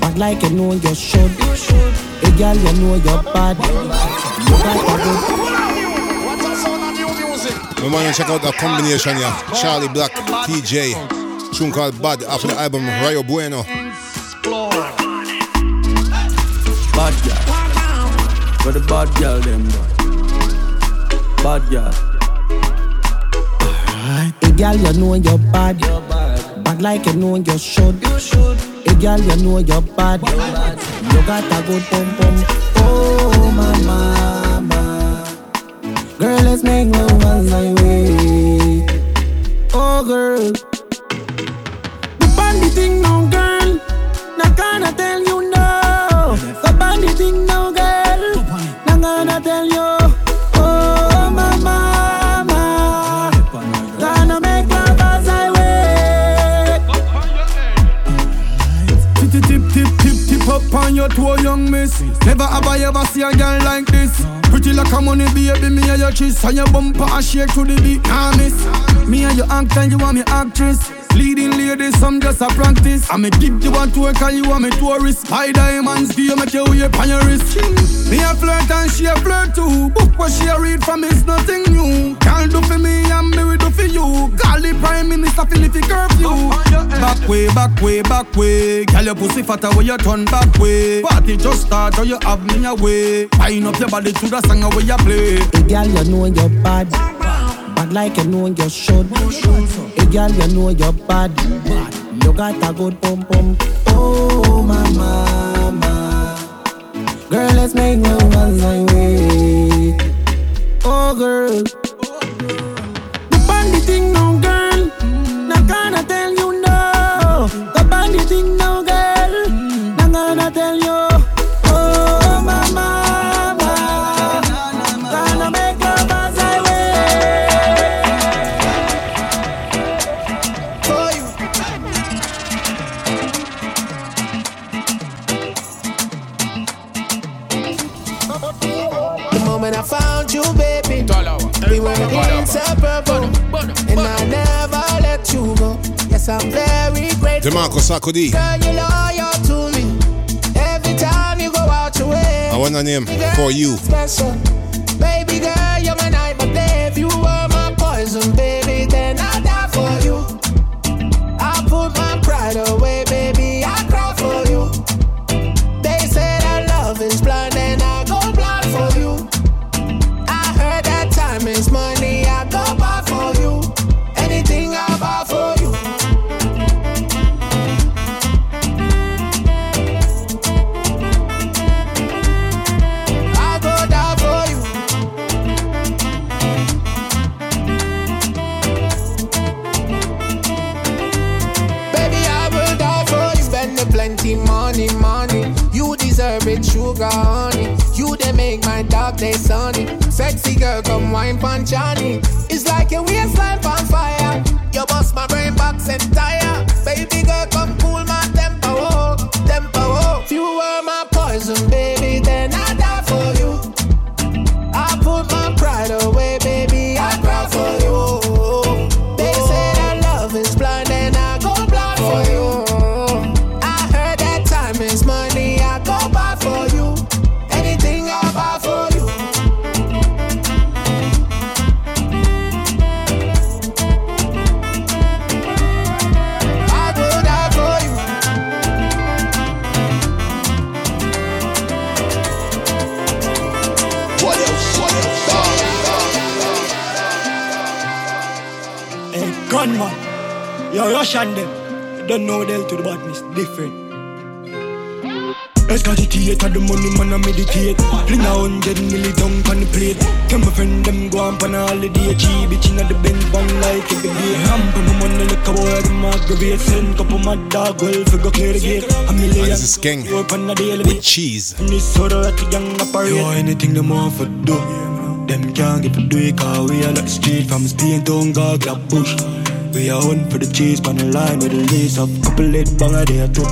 Bad like you know you should. Hey girl, you know you're bad. You got a good. We want to check out that combination here. Charly Black, Teejay. Tune called Bad after the album Rayo Bueno. Bad girl. Where the bad girl them go? Bad girl. Hey girl, you know you're bad. Bad like you know you should. Hey girl, you know you're bad. You got a good pum pum. Oh my mama. Girl, let's make love as I wait. Oh girl. Young miss. Never have I ever see a girl like this. Pretty like a money baby, me and your kiss and your bumper a shake to the beat. Nah miss, me and your actor, you want me actress. Leading ladies, some just a practice. I'm a give you one twerk and you want me tourist. Buy diamonds, do you make your way on your wrist? Me a flirt and she a flirt too. Book what she a read from is nothing new. Can't do for me and me we do for you. The prime minister feel if he curfew. Back way, back way, back way. Girl your pussy fatter where you turn back way. Party just start or you have me away. Wind up your body to the song where you play. Hey girl, you know you're bad. Bad like you know you should. Hey girl, you know you're bad. You got a good pum pum. Oh, my mama. Girl, let's make love as I wait. Oh, girl. The bandit thing, inseparable, and I never let you go. Yes, I'm very grateful. DeMarco Sarkodie. Girl, you're loyal to me. Every time you go out your way. I want a name for you. Special. Cheese. And this soda at the young operate. Yo, anything them want for do. Them can't get to do it, cause we are like street from Spain to Unga, grab bush. We are on for the cheese, on the line with the lace of couple lit banger there too.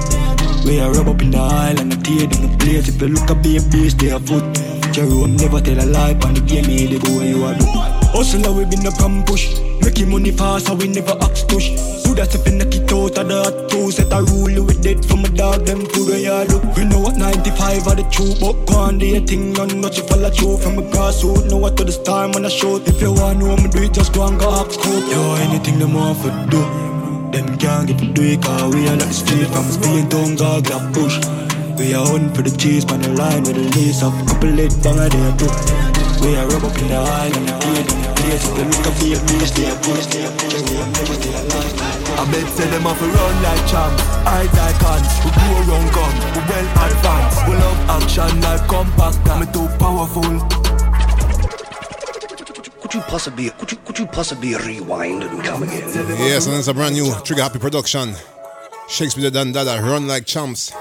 We are rub up in the aisle and the tear in the place. If you look at be a beast, they are foot. Jerome never tell a lie, on the game, he they go where you are do. Hustle, we been up and push. Making money fast, so we never ask push. Do that if you knock it out of the hot two. Set a rule with it from a dog, them food where you look. We know what 95 are the truth, but go on, your thing, none not you follow through. From a grassroots, know what to the star, man, I show. If you want to know me do it, just go and go ask court. Yo, anything them want for do. Them can't get to do it, cause we are like the street from Spain to Unga, grab push. We are on for the cheese, on the line with the lace of couple lit banger there too. We are rub up in the aisle the the place. Look up push, push, push. I bet say them off a run like champs, eyes like hands. We go around gun, we well advanced. We love action like compact, me too powerful. Could you possibly, could you, could you possibly rewind and come again? Yes, and it's a brand new Trigga Happy production. Shakespear Dondadda, Run Like Champs.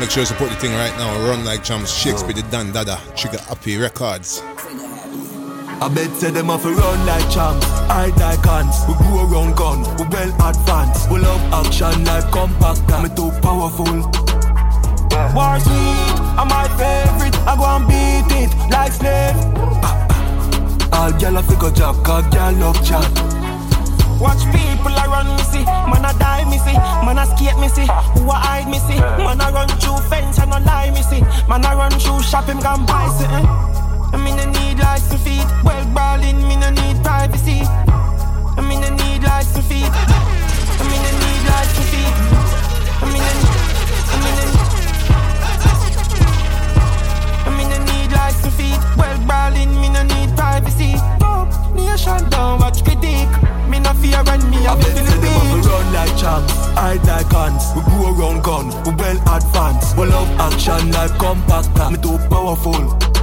Make sure you support the thing right now. Run Like Champs, Shakespear Dondadda, uh, Trigga Happy Records. I bet say them off a run like champs, eyes like hands. We go around gun, we well advanced. We love action like compact, me too powerful. War sweet, I'm my favorite. I go and beat it like slave. All gyal a figure job, cause gyal love chat. Watch people I run me see, man I die me see, man I skate me see, who I hide me see, man I run through fence and no lie me see, man I run through shop him can buy something. Eh? I mean I need license feet, well ballin' me no need privacy. I mean I need license feet, I mean I need license feet, I mean I, I mean I. I mean, I need license feet. Well, ballin', me no need privacy. Go, nation, don't watch critique. Me no fear and me, I I'm bet say them off champs, hide like hands. We go around gun, we well advanced. We love action like compactor. Me too powerful.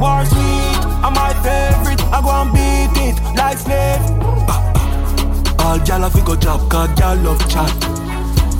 War sweet, I'm my favorite. I go and beat it like slave. Ah, ah. All gyal a fi go job, cause gyal love chat.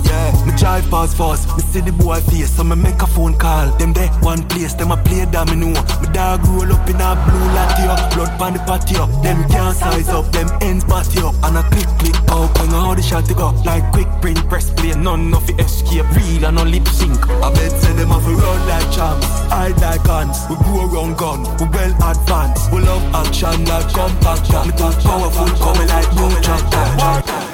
Yeah, me drive past fast, me see the boy face, so me make a phone call. Them there one place, them a play domino. Me dog roll up in a blue latio, blood pan the patio. Them can't size up, them ends patio. And a click click out, and how the shot to go like quick print press play. None of it escape, real and no lip sync. I bet say them have to run like champs, hide like hands. We go around gun, we well advanced. We love action like compact. Me too powerful, coming like new chapter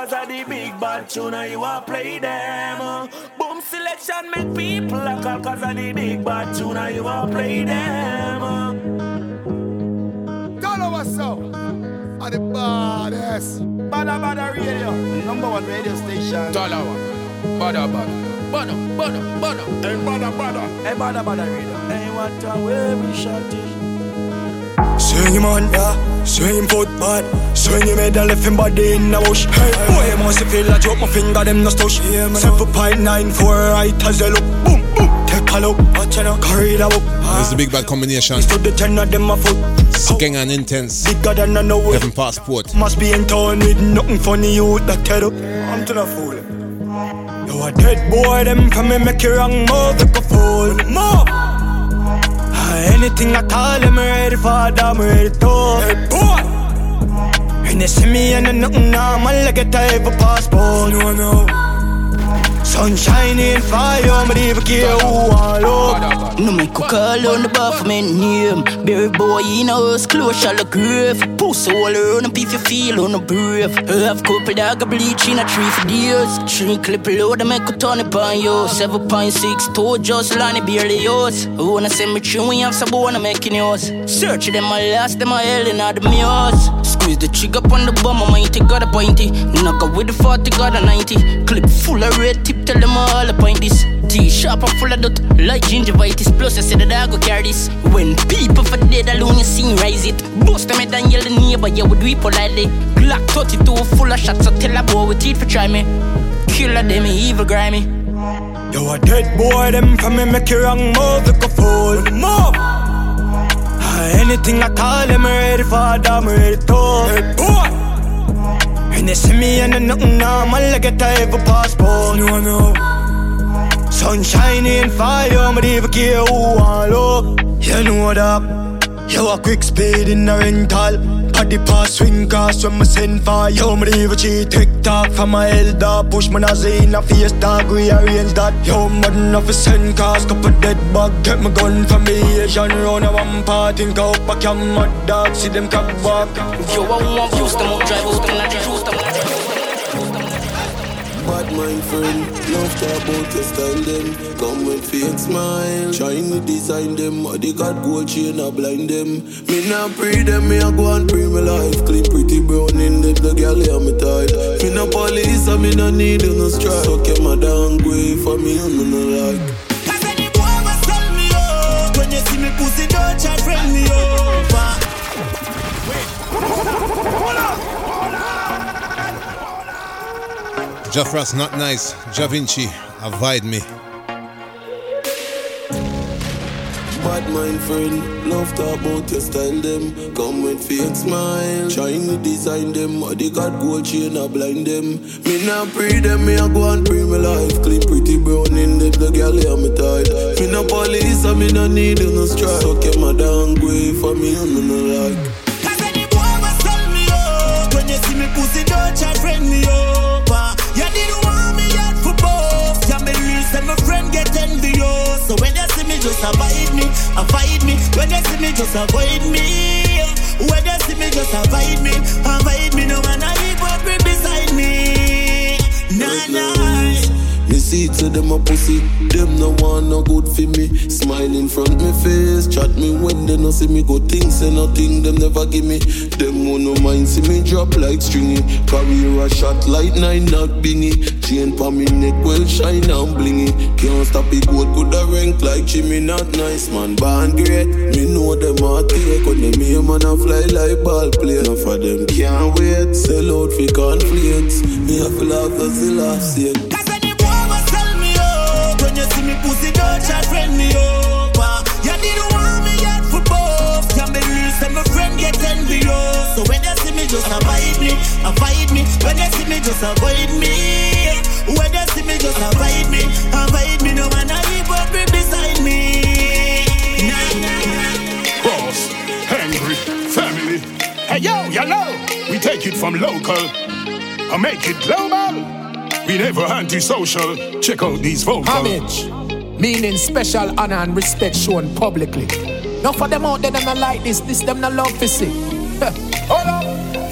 cause of the big bad tuna you a play them. Boom selection make people a call cause of the big bad tuna you a play them. Tell us what's up. Are the baddest. Badda Badda Radio, number one radio station. Dollar one. Badda Badda. Bada, bada, bada. Hey, bada, bada. Hey, bada, bada radio. Hey, what a way we shot it. Swing him on, yeah. Swing him foot bad. Swing him head and left him body in the bush. Hey, boy, must feel like drop my finger, them no stush. Seven point nine four right as they look. Boom, boom. Take a look, watch out, carry the book. There's a big bad combination. Stood the ten of them a foot. Skeng and Intence. Bigger than I know. Heaven passport. Must be in town with nothing funny, you that tell up. I'm to the fool. You a dead boy, them from me make you wrong move, like a fool. Move. Anything I call, I'm ready for that, I'm ready to. Hey boy! And they see me and nothing normal, like a type of passport. No, no Sunshine in fire, me never care who I love. No make a call on the bar for me name. Berry boy in a house, close all the grave. Pussy all around up if you feel on the brave. Have couple dog bleach in a tree for years. Tree clip load, make a turn upon you. Seven point six, two just line barely yours. Wanna send me through, we have some wanna making yours. Search them, my last, them, my hell in all the mirrors. Squeeze the trigger on the bomb, I mighty got a pointy. Knock out with the 40, got a 90. Clip full of red tip tell them all point this. T-sharp and full of dot, like gingivitis. Plus, I said that I go carry this. When people for dead alone, you sing rise it. Bust them head and yell the neighbor, yeah, we do it politely. Glock 32 full of shots, so tell a boy with teeth for try me. Killer them, evil grimy. Yo, a dead boy, them from me make you wrong move, look a fool. Move! Ah, anything I call them, ready for I'm ready to. Hey, boy! And they see me and nothing normal like a type of passport. No, no. Sunshine in fire, me never care who I love You know that You a quick speed in the rental Body pass swing cast when me send for Yo, me leave cheat TikTok from my elder Push my nazi in a face dog, we real that Yo, modern of a send cast Couple dead bug, get my gun from me. Asian round a one Think I hope I can dog, see them come back Yo, I want up drive out, juice, them. Bad mind friend, love talk about your style them. Come with fake smile, shiny design them. Body got gold chain, I blind them. Me not pray them, me I go and pray my life. Clean pretty brown in the, the girl, yeah, me tight. Me no police, and me no need no So keep my down way for me, I no no like Jafrass not nice. Jah Vinci, avoid me. Bad mind friend, love talk about your style them. Come with fake smile, shiny design them. Body got gold chain, I blind them. Me not pre them, me I go and pre my life. Clean pretty brown in the, the girl, yeah, me tight. Me no police, I me no need no strike. So keep my down way for me, I no no like Cause any boy must tell me oh When you see me pussy, don't try friend me over just avoid me, avoid me. When you see me, just avoid me. When you see me, just avoid me, avoid me. No man, I hypocrite beside me. Nah, nah Me see to them a pussy, them no want no good for me. Smile in front me face, chat me when they no see me go things say nothing, them never give me. Them who no mind see me drop like stringy. Career a shot like nine not bingy. Chain pa me neck well shine and blingy. Can't stop it good, coulda rank like Jimmy, not nice man. Born great, me know them a take when them hear man a fly like ball play. Enough of them can't wait, sell out for conflicts. Me have to laugh as the laugh say. Avoid me, me. When they see me, just avoid me. When they see me, just avoid me, avoid me. No man a hypocrite beside me. Nah, nah, nah. Cross, angry, family. Hey yo, yellow. We take it from local I make it global. We never anti-social. Check out these vocals. Homage, meaning special honor and respect shown publicly. Now for them out there, them not like this, this them not love to see.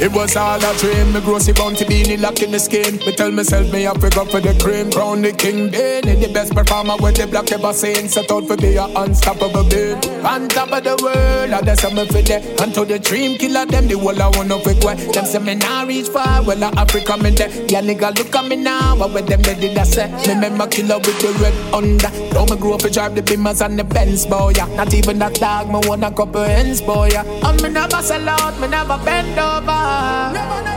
It was all a dream, me grossy bounty beanie lock in the skin. Me tell myself me have to go for the cream, crown the king bean. The best performer with the black ever seen. Set out for be a unstoppable being. On top of the world, I just me for there. And to the dream killer, them the whole I wanna quick. Them say me nah reach far, well I Africa me there. Yeah nigga look at me now, what with them they did I say? Me remember killer with the red under. Now me grow up to drive the Beamers and the Benz boy. Yeah. Not even that dog, me want a couple ends boy. Yeah. And me never sell out, me never bend over.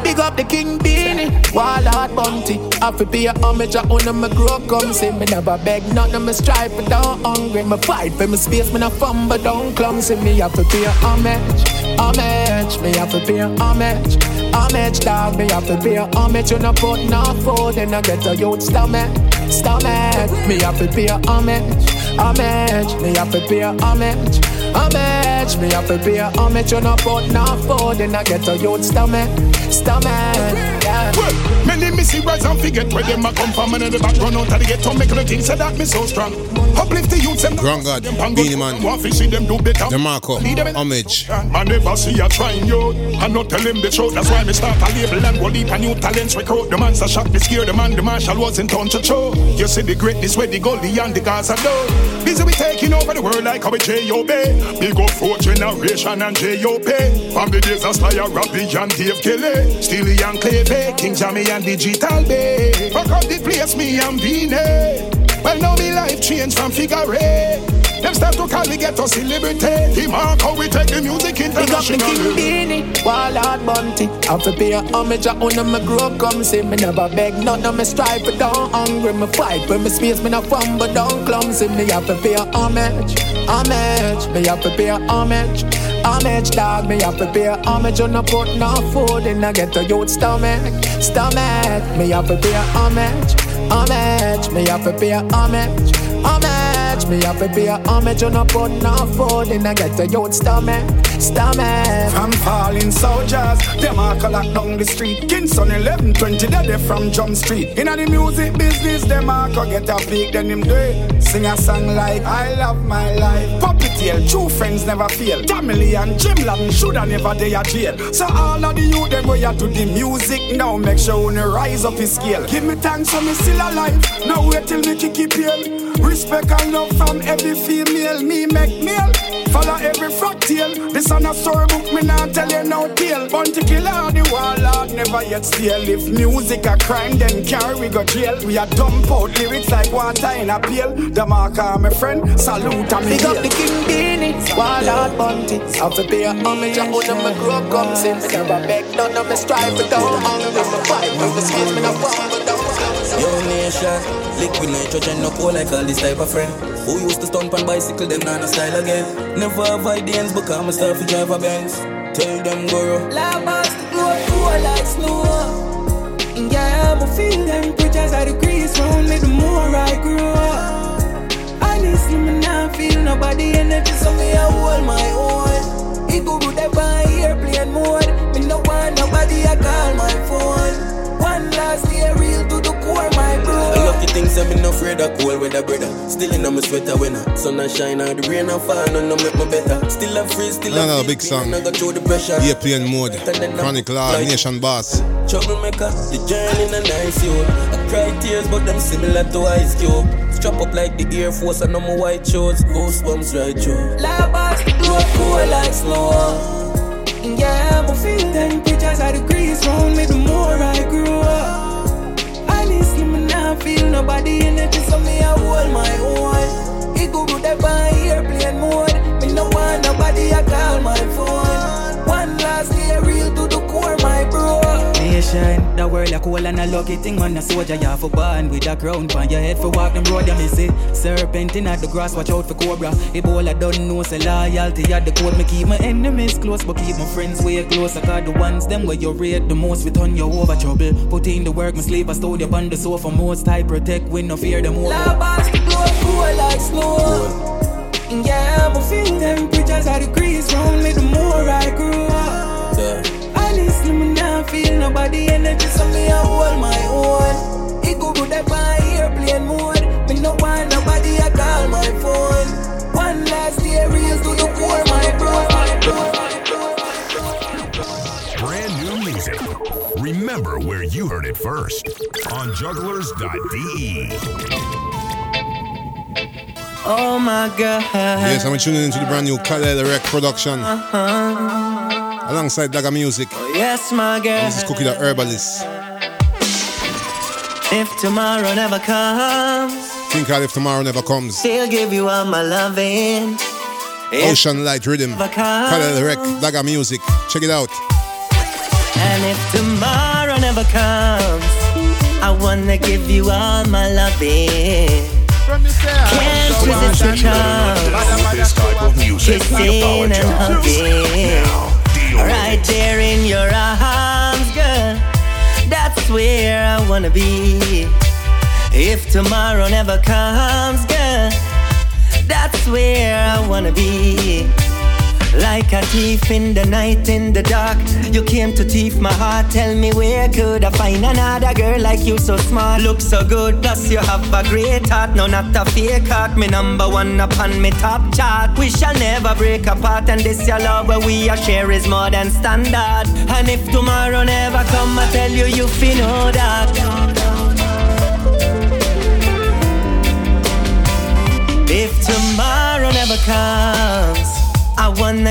Big up the King Beenie, Heart Bounty. I fi pay a homage, I own me grow come see me never beg nothing, me strive for down hungry. Me fight for me space, me not fumble down clumsy. Me have to pay a homage, homage. Me have to pay a homage, homage dog. Me have to pay a homage. You no put no food, then I get a youth stomach, stomach. Me have to pay a homage, homage. Me have to pay a homage. Homage, me have to pay a homage. You no put no food, then I get a youth stomach, stomach. Yeah. Well, many me see rise and forget where them a come from and in the back run out of the ghetto make the things say that me so strong. Uplift the youths them. Grand God, Beenie Man, see them do better. DeMarco, homage. Man never see a trying you and not tell him the truth. That's why me start a label and go deep and new talents recruit. The man's a shot me scared. The man, the marshal was in town to show. You see the greatness where the goldie and the Gaza do. Busy we taking over the world like how we J.O.B. Big up four generation and J.O.P. From the days of Slayer, Robbie and Dave Kelly. Steely and Clevie, King Jammy and Digital B. Fuck up the place, me and Beenie. Well, now me life changed from figure eight. Them start to call me ghetto celebrity. The mark how we take the music Big up the international. King Beenie, Wild Heart Bounty. I fi pay a homage, I own me grow come see me never beg nothing, me strive don't hungry, me fight for me space, me not fumble down clumsy. Me have to pay a homage, homage. Me have to pay a homage. Homage dog, me have to pay a homage You no put no food in a get a youth stomach, stomach Me have to pay a homage, homage Me have to pay a homage, homage Me have to pay a homage. You no put no food in a get a youth stomach, stomach From falling soldiers, them a collect down the street. Kingston 11, 20, they they from Jump Street. In the music business, them a go get a peak, then him do. Sing a song like I love my life. Puppy tail, true friends never fail. Family and Jim Latin shoulda never they a jail. So all of the youth them way to the music now, make sure you rise up his scale. Give me thanks for me still alive. Now wait till me kick it. Respect and love from every female. Me make meal. Follow every frog tail. This on a storybook, me not tell you no tale. Bounty killer, the warlord never yet steal. If music a crime, then carry we go jail. We a dump out lyrics like water in a pail. The marker, my friend, salute and me Big up the King Beenie, Heart Bounty. Have to pay a homage, I own them, me grow come see me never beg none of me strive for down hungry, me fight for me space, me not fumble down Yo nation, liquid nitrogen no cool like all this type of friend. Who used to stomp on bicycle, them not no style again. Never avoid the ends, because I'm start to drive a Benz. Tell them go. Lava grow cool like snow. Yeah, I'm feel them preachers are the crease round me the more I grow. Up. Honestly, me not feel nobody energy, so me I hold my own. It go good ever airplane mode. Me no want nobody I call my phone. One last day, real to my bro. I lucky things I'm not afraid of cold weather, brother. Still in my sweater when I sun and shine and the rain and fall, none no make me better. Still a free, still a Another feel big song. I go through the pressure. Airplane mode. Chronic Law, Nation Boss. Troublemekka. The journey in a nice you. I cry tears, but them similar to ice cube. Strap up like the Air Force and I'm a white shorts. Goosebumps right through. Labas, blow cool like snow. Yeah, I'm feel Nation, the world a cool and a lucky thing Man, a soldier you for born with a crown. On your head for walk them road, you miss it Serpent at the grass, watch out for cobra. Ebola don't know, say loyalty at the code Me keep my enemies close, but keep my friends way closer Cause the ones, them where you rate the most. We turn you over trouble. Put in the work, my slave, I stole you on the sofa Most type protect, we no fear them over Labas, blow cool like snow yeah, I'm feel temperatures are degrees round me. The more I grow up. Honestly, me not feel nobody energy, so me I hold my own. It go good up on airplane mode. Me no want nobody, I call my phone. One last day, real to the core, my bro, my bro. Brand new music. Remember where you heard it first on jugglers.de. Oh my god. Yes, I'm tuning into the brand new Khaled Rec production. Uh-huh. Alongside Dagga Music. Oh, yes, my girl. And this is Cookie the Herbalist. If tomorrow never comes. Think I'll if tomorrow never comes. Still give you all my loving. Ocean Light Riddim. Khaled Rec, Dagga Music. Check it out. And if tomorrow never comes, I wanna give you all my loving. Can't resist your charm. Kissing and hugging. Right there in your arms, girl. That's where I wanna be. If tomorrow never comes, girl. That's where I wanna be. Like a thief in the night, in the dark. You came to thief my heart. Tell me where could I find another girl like you, so smart, look so good. Plus you have a great heart, no not a fake heart. Me number one upon me top chart. We shall never break apart, and this your love where we are share is more than standard. And if tomorrow never come, I tell you you feel know that.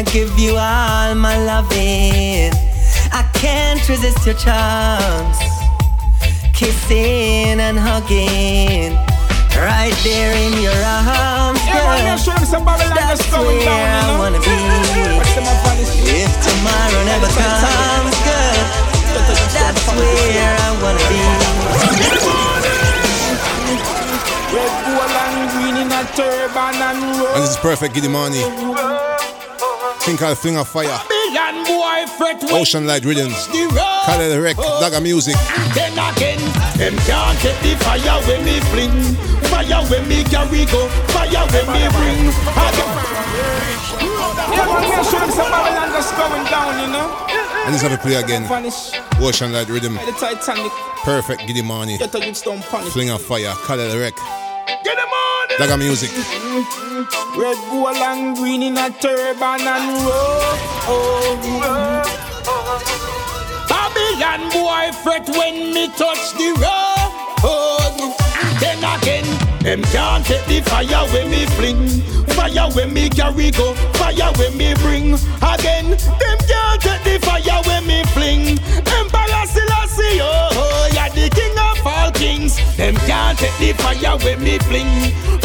I wanna give you all my loving. I can't resist your charms. Kissing and hugging. Right there in your arms, girl. That's where I wanna be. If tomorrow never comes, girl, that's where I wanna be. Red, gold, and green in a turban and roll. And this is perfect, Giddy Money. Think I'll fling a fire. Boy fret Ocean Light Riddims. Khaled Rec, Dagga Music. Then again, them can't take the fire when me fling. Fire when me carry go. Fire when me bring. Yeah, man, make sure them some Babylon just going down, you know. And this have to play again. Ocean Light Riddim. The Titanic. Perfect, Giddimani. Get a good stone punish. Fling a fire. Khaled Rec. Get them on. Dagga Music. Red, gold, and green in a turban and robe. Babylon boy fret when me touch the road. Then again, them can't take the fire when me fling. Fire when me carry go. Fire when me bring. Again, them can't take the fire when me fling. Emperor Selassie, oh, kings. Them can't take the fire when me fling.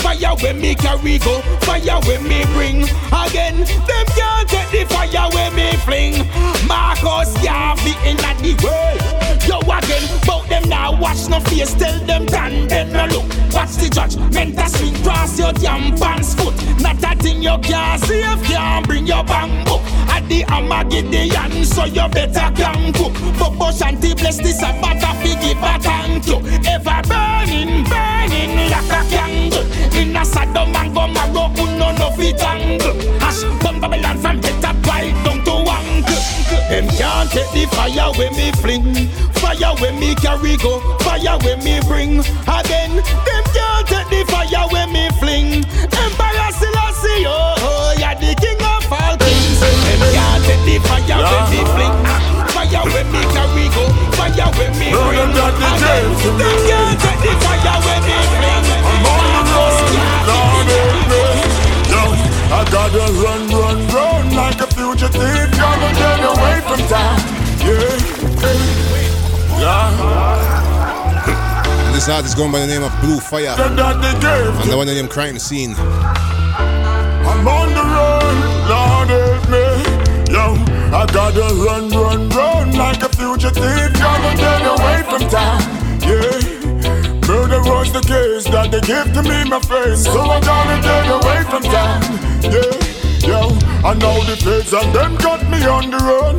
Fire when me carry go. Fire when me bring. Again, them can't take the fire when me fling. Marcus Garvey in the world. Yo again, bout them now watch no face. Tell them dan them no look. Watch the judge. Mental swing cross your damn pants foot. Not a thing you can't save, can't bring your bang book. The Armageddon, so you better gang cook. Bobo Shanti bless this a give a thank you. Ever burning, burning like a candle. In a Sodom and Gomorrah, who no fit angle. Hash, come Babylon from better right down to ankle. Them can't take the fire when me fling. Fire when me carry go. Fire when me bring. This artist going by the name of Blufyah. Gave And the one named Crime Scene. I'm on the run, Lord help me. Yo, I gotta run, run, run like a fugitive. Gotta get away from town. Yeah. Murder was the case that they give to me, my friend. So I gotta get away from town. Yeah. Yo, I know the feds and them got me on the run.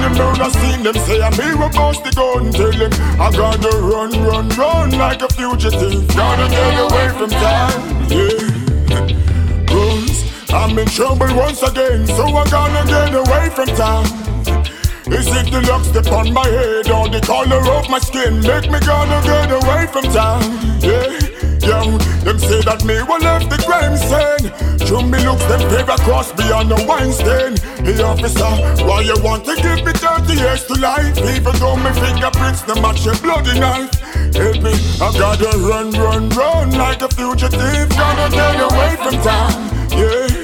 Them murder scene, them say I'm here bust the gun. Tell them I gotta run, run, run like a fugitive. Gotta get away from town. Yeah. I'm in trouble once again, so I gotta get away from town. Is it the luck step on my head or the color of my skin? Make me gonna get away from town. Yeah, yo, them say that me will left the crime scene. Me looks them paper cross beyond the wine stain. Hey officer, why you want to give me 30 years to life? Even though my fingerprints them match your bloody knife. Help me, I gotta run, run, run like a fugitive. Gotta get away from town. Yeah.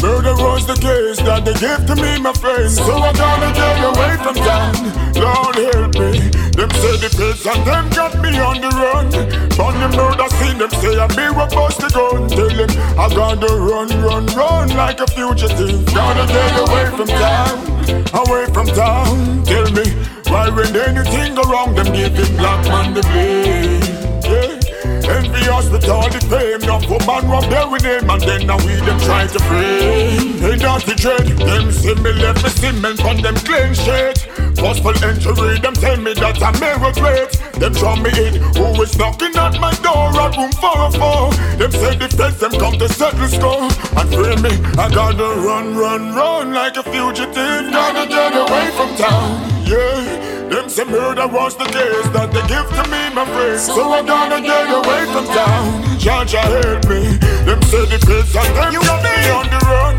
Murder was the case that they give to me, my friends. So I gotta get away from town. Lord help me. Them say the feds and them got me on the run. On the murder scene, them say I be a bust the gun. Tell them I gotta run, run, run like a fugitive. Gotta get away from town, away from town. Tell me why when anything go wrong, them give him black man the blame. Yeah. Envious with all the fame Now woman rub there with him And then now we them try to frame They dirty dread Them see me left me cement on them clean shit Forceful entry Them tell me that I may regret. Them draw me in Who is knocking at my door At room 404 Them say the feds them come to settle score. And free me I gotta run, run, run Like a fugitive Gotta get away from town. Yeah them say murder was the case that they give to me, my friend. So I gotta get away from town. Georgia help me. Them say the feds and them you got me on the run.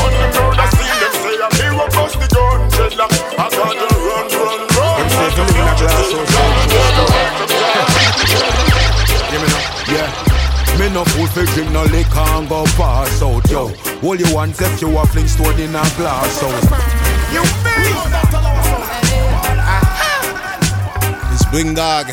On the road I see them say I'm here what bust the gun. Dreadlock, I gotta run, run, run. Them say to live in a glass house. Hear me now? Yeah. Me no fool for drink no liquor and go pass out, yo. All you want if you a fling stone in a glass house. You It's Bling Dawg.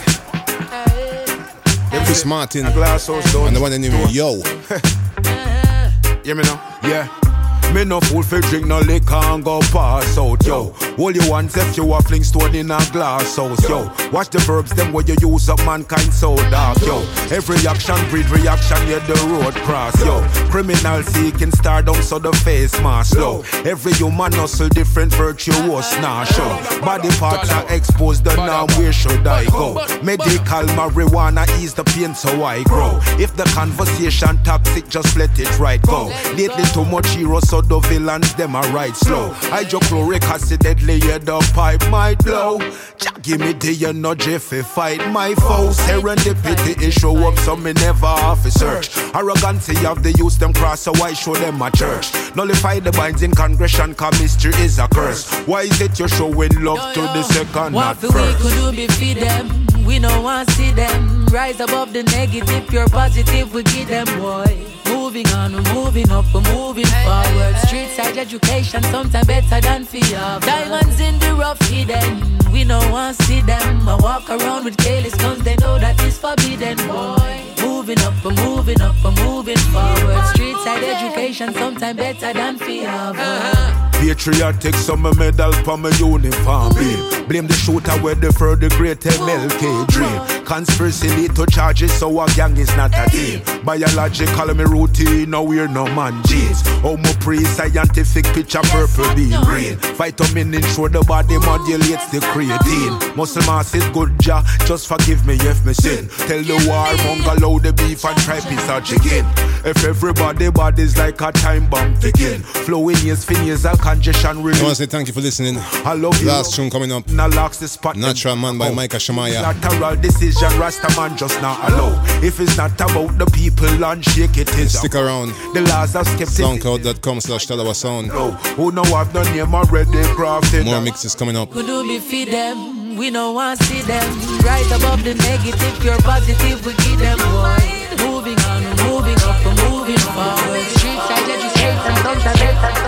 Chris Martin. And the one named Yo. Hear me now? Yeah. Me no fool for drink no liquor and go pass out, yo. All you want if you a fling stone in a glass house, yo. Watch the verbs, them where you use up mankind so dark, yo. Every action breed reaction, yeah, the road cross, yo. Criminal seeking stardom, so the face mask, yo. Every human hustle, different virtuous, nah, show. Body parts are exposed, the now where should I go? Medical marijuana ease the pain, so I grow. If the conversation toxic, just let it right go. Lately, too much heroes, so the villains, them are right slow. Hydrochloric acid, deadly, yeah, the pipe might blow. Jack, give me the energy if fight my foes. Serendipity is show up, so me never have to search. Arrogancy of the youth, them cross, so I show them a church. Nullify the binds in congression, cause mystery is a curse. Why is it you're showing love to the second, not What we first? could do be feed them. We no want see them rise above the negative, pure positive. We give them boy. Moving on, we're moving up, we're moving forward. Street side education, sometimes better than fear. Diamonds in the rough hidden. We no want see them. I walk around with careless guns, they know that it's forbidden, boy. Moving up, we're moving up, we're moving forward. Street side education, sometimes better than fear. boy. Patriotic, some medal for my uniform beam. Blame the shooter where the further great MLK dream. Conspiracy lead to charges, so a gang is not a team. Biological, me routine, no we're no man jeans. Homo pre scientific picture, purple beam green. Vitamin ensure the body modulates the creatine. Muscle mass is good, ja, just forgive me if me sin. Tell the war, monger load the beef and try piece of chicken. If everybody body's like a time bomb ticking. Flowing years, fin years, a congestion I want to say thank you for listening. I love you. Last tune coming up. Now locks the spot. Natural Man by Micah Shemaiah. Lateral decision vision, Rastaman just not allow. If it's not about the people, on shake it is. Stick around. The laws of skepticism. Soundcloud.com slash Talawa Sound. Who know I've done name already crafted. More mixes coming up. Could do me feed them? We don't want see them. Right above the negative, pure positive, we keep them boy. Moving on, moving up, moving forward. Street side education, don't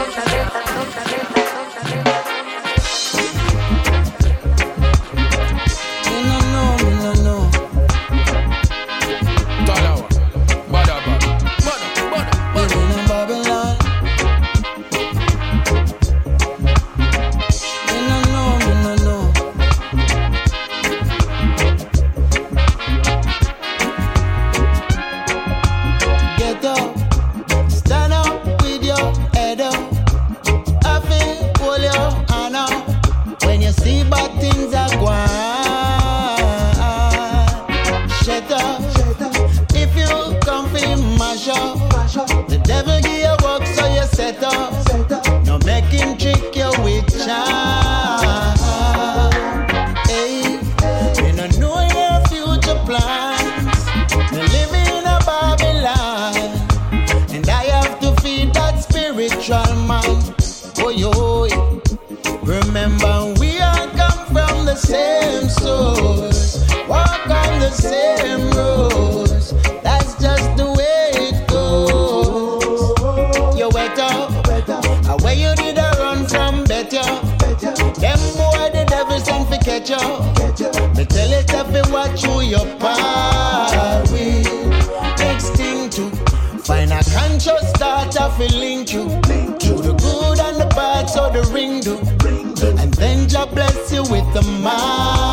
so you set up. No make him trick you with him charm.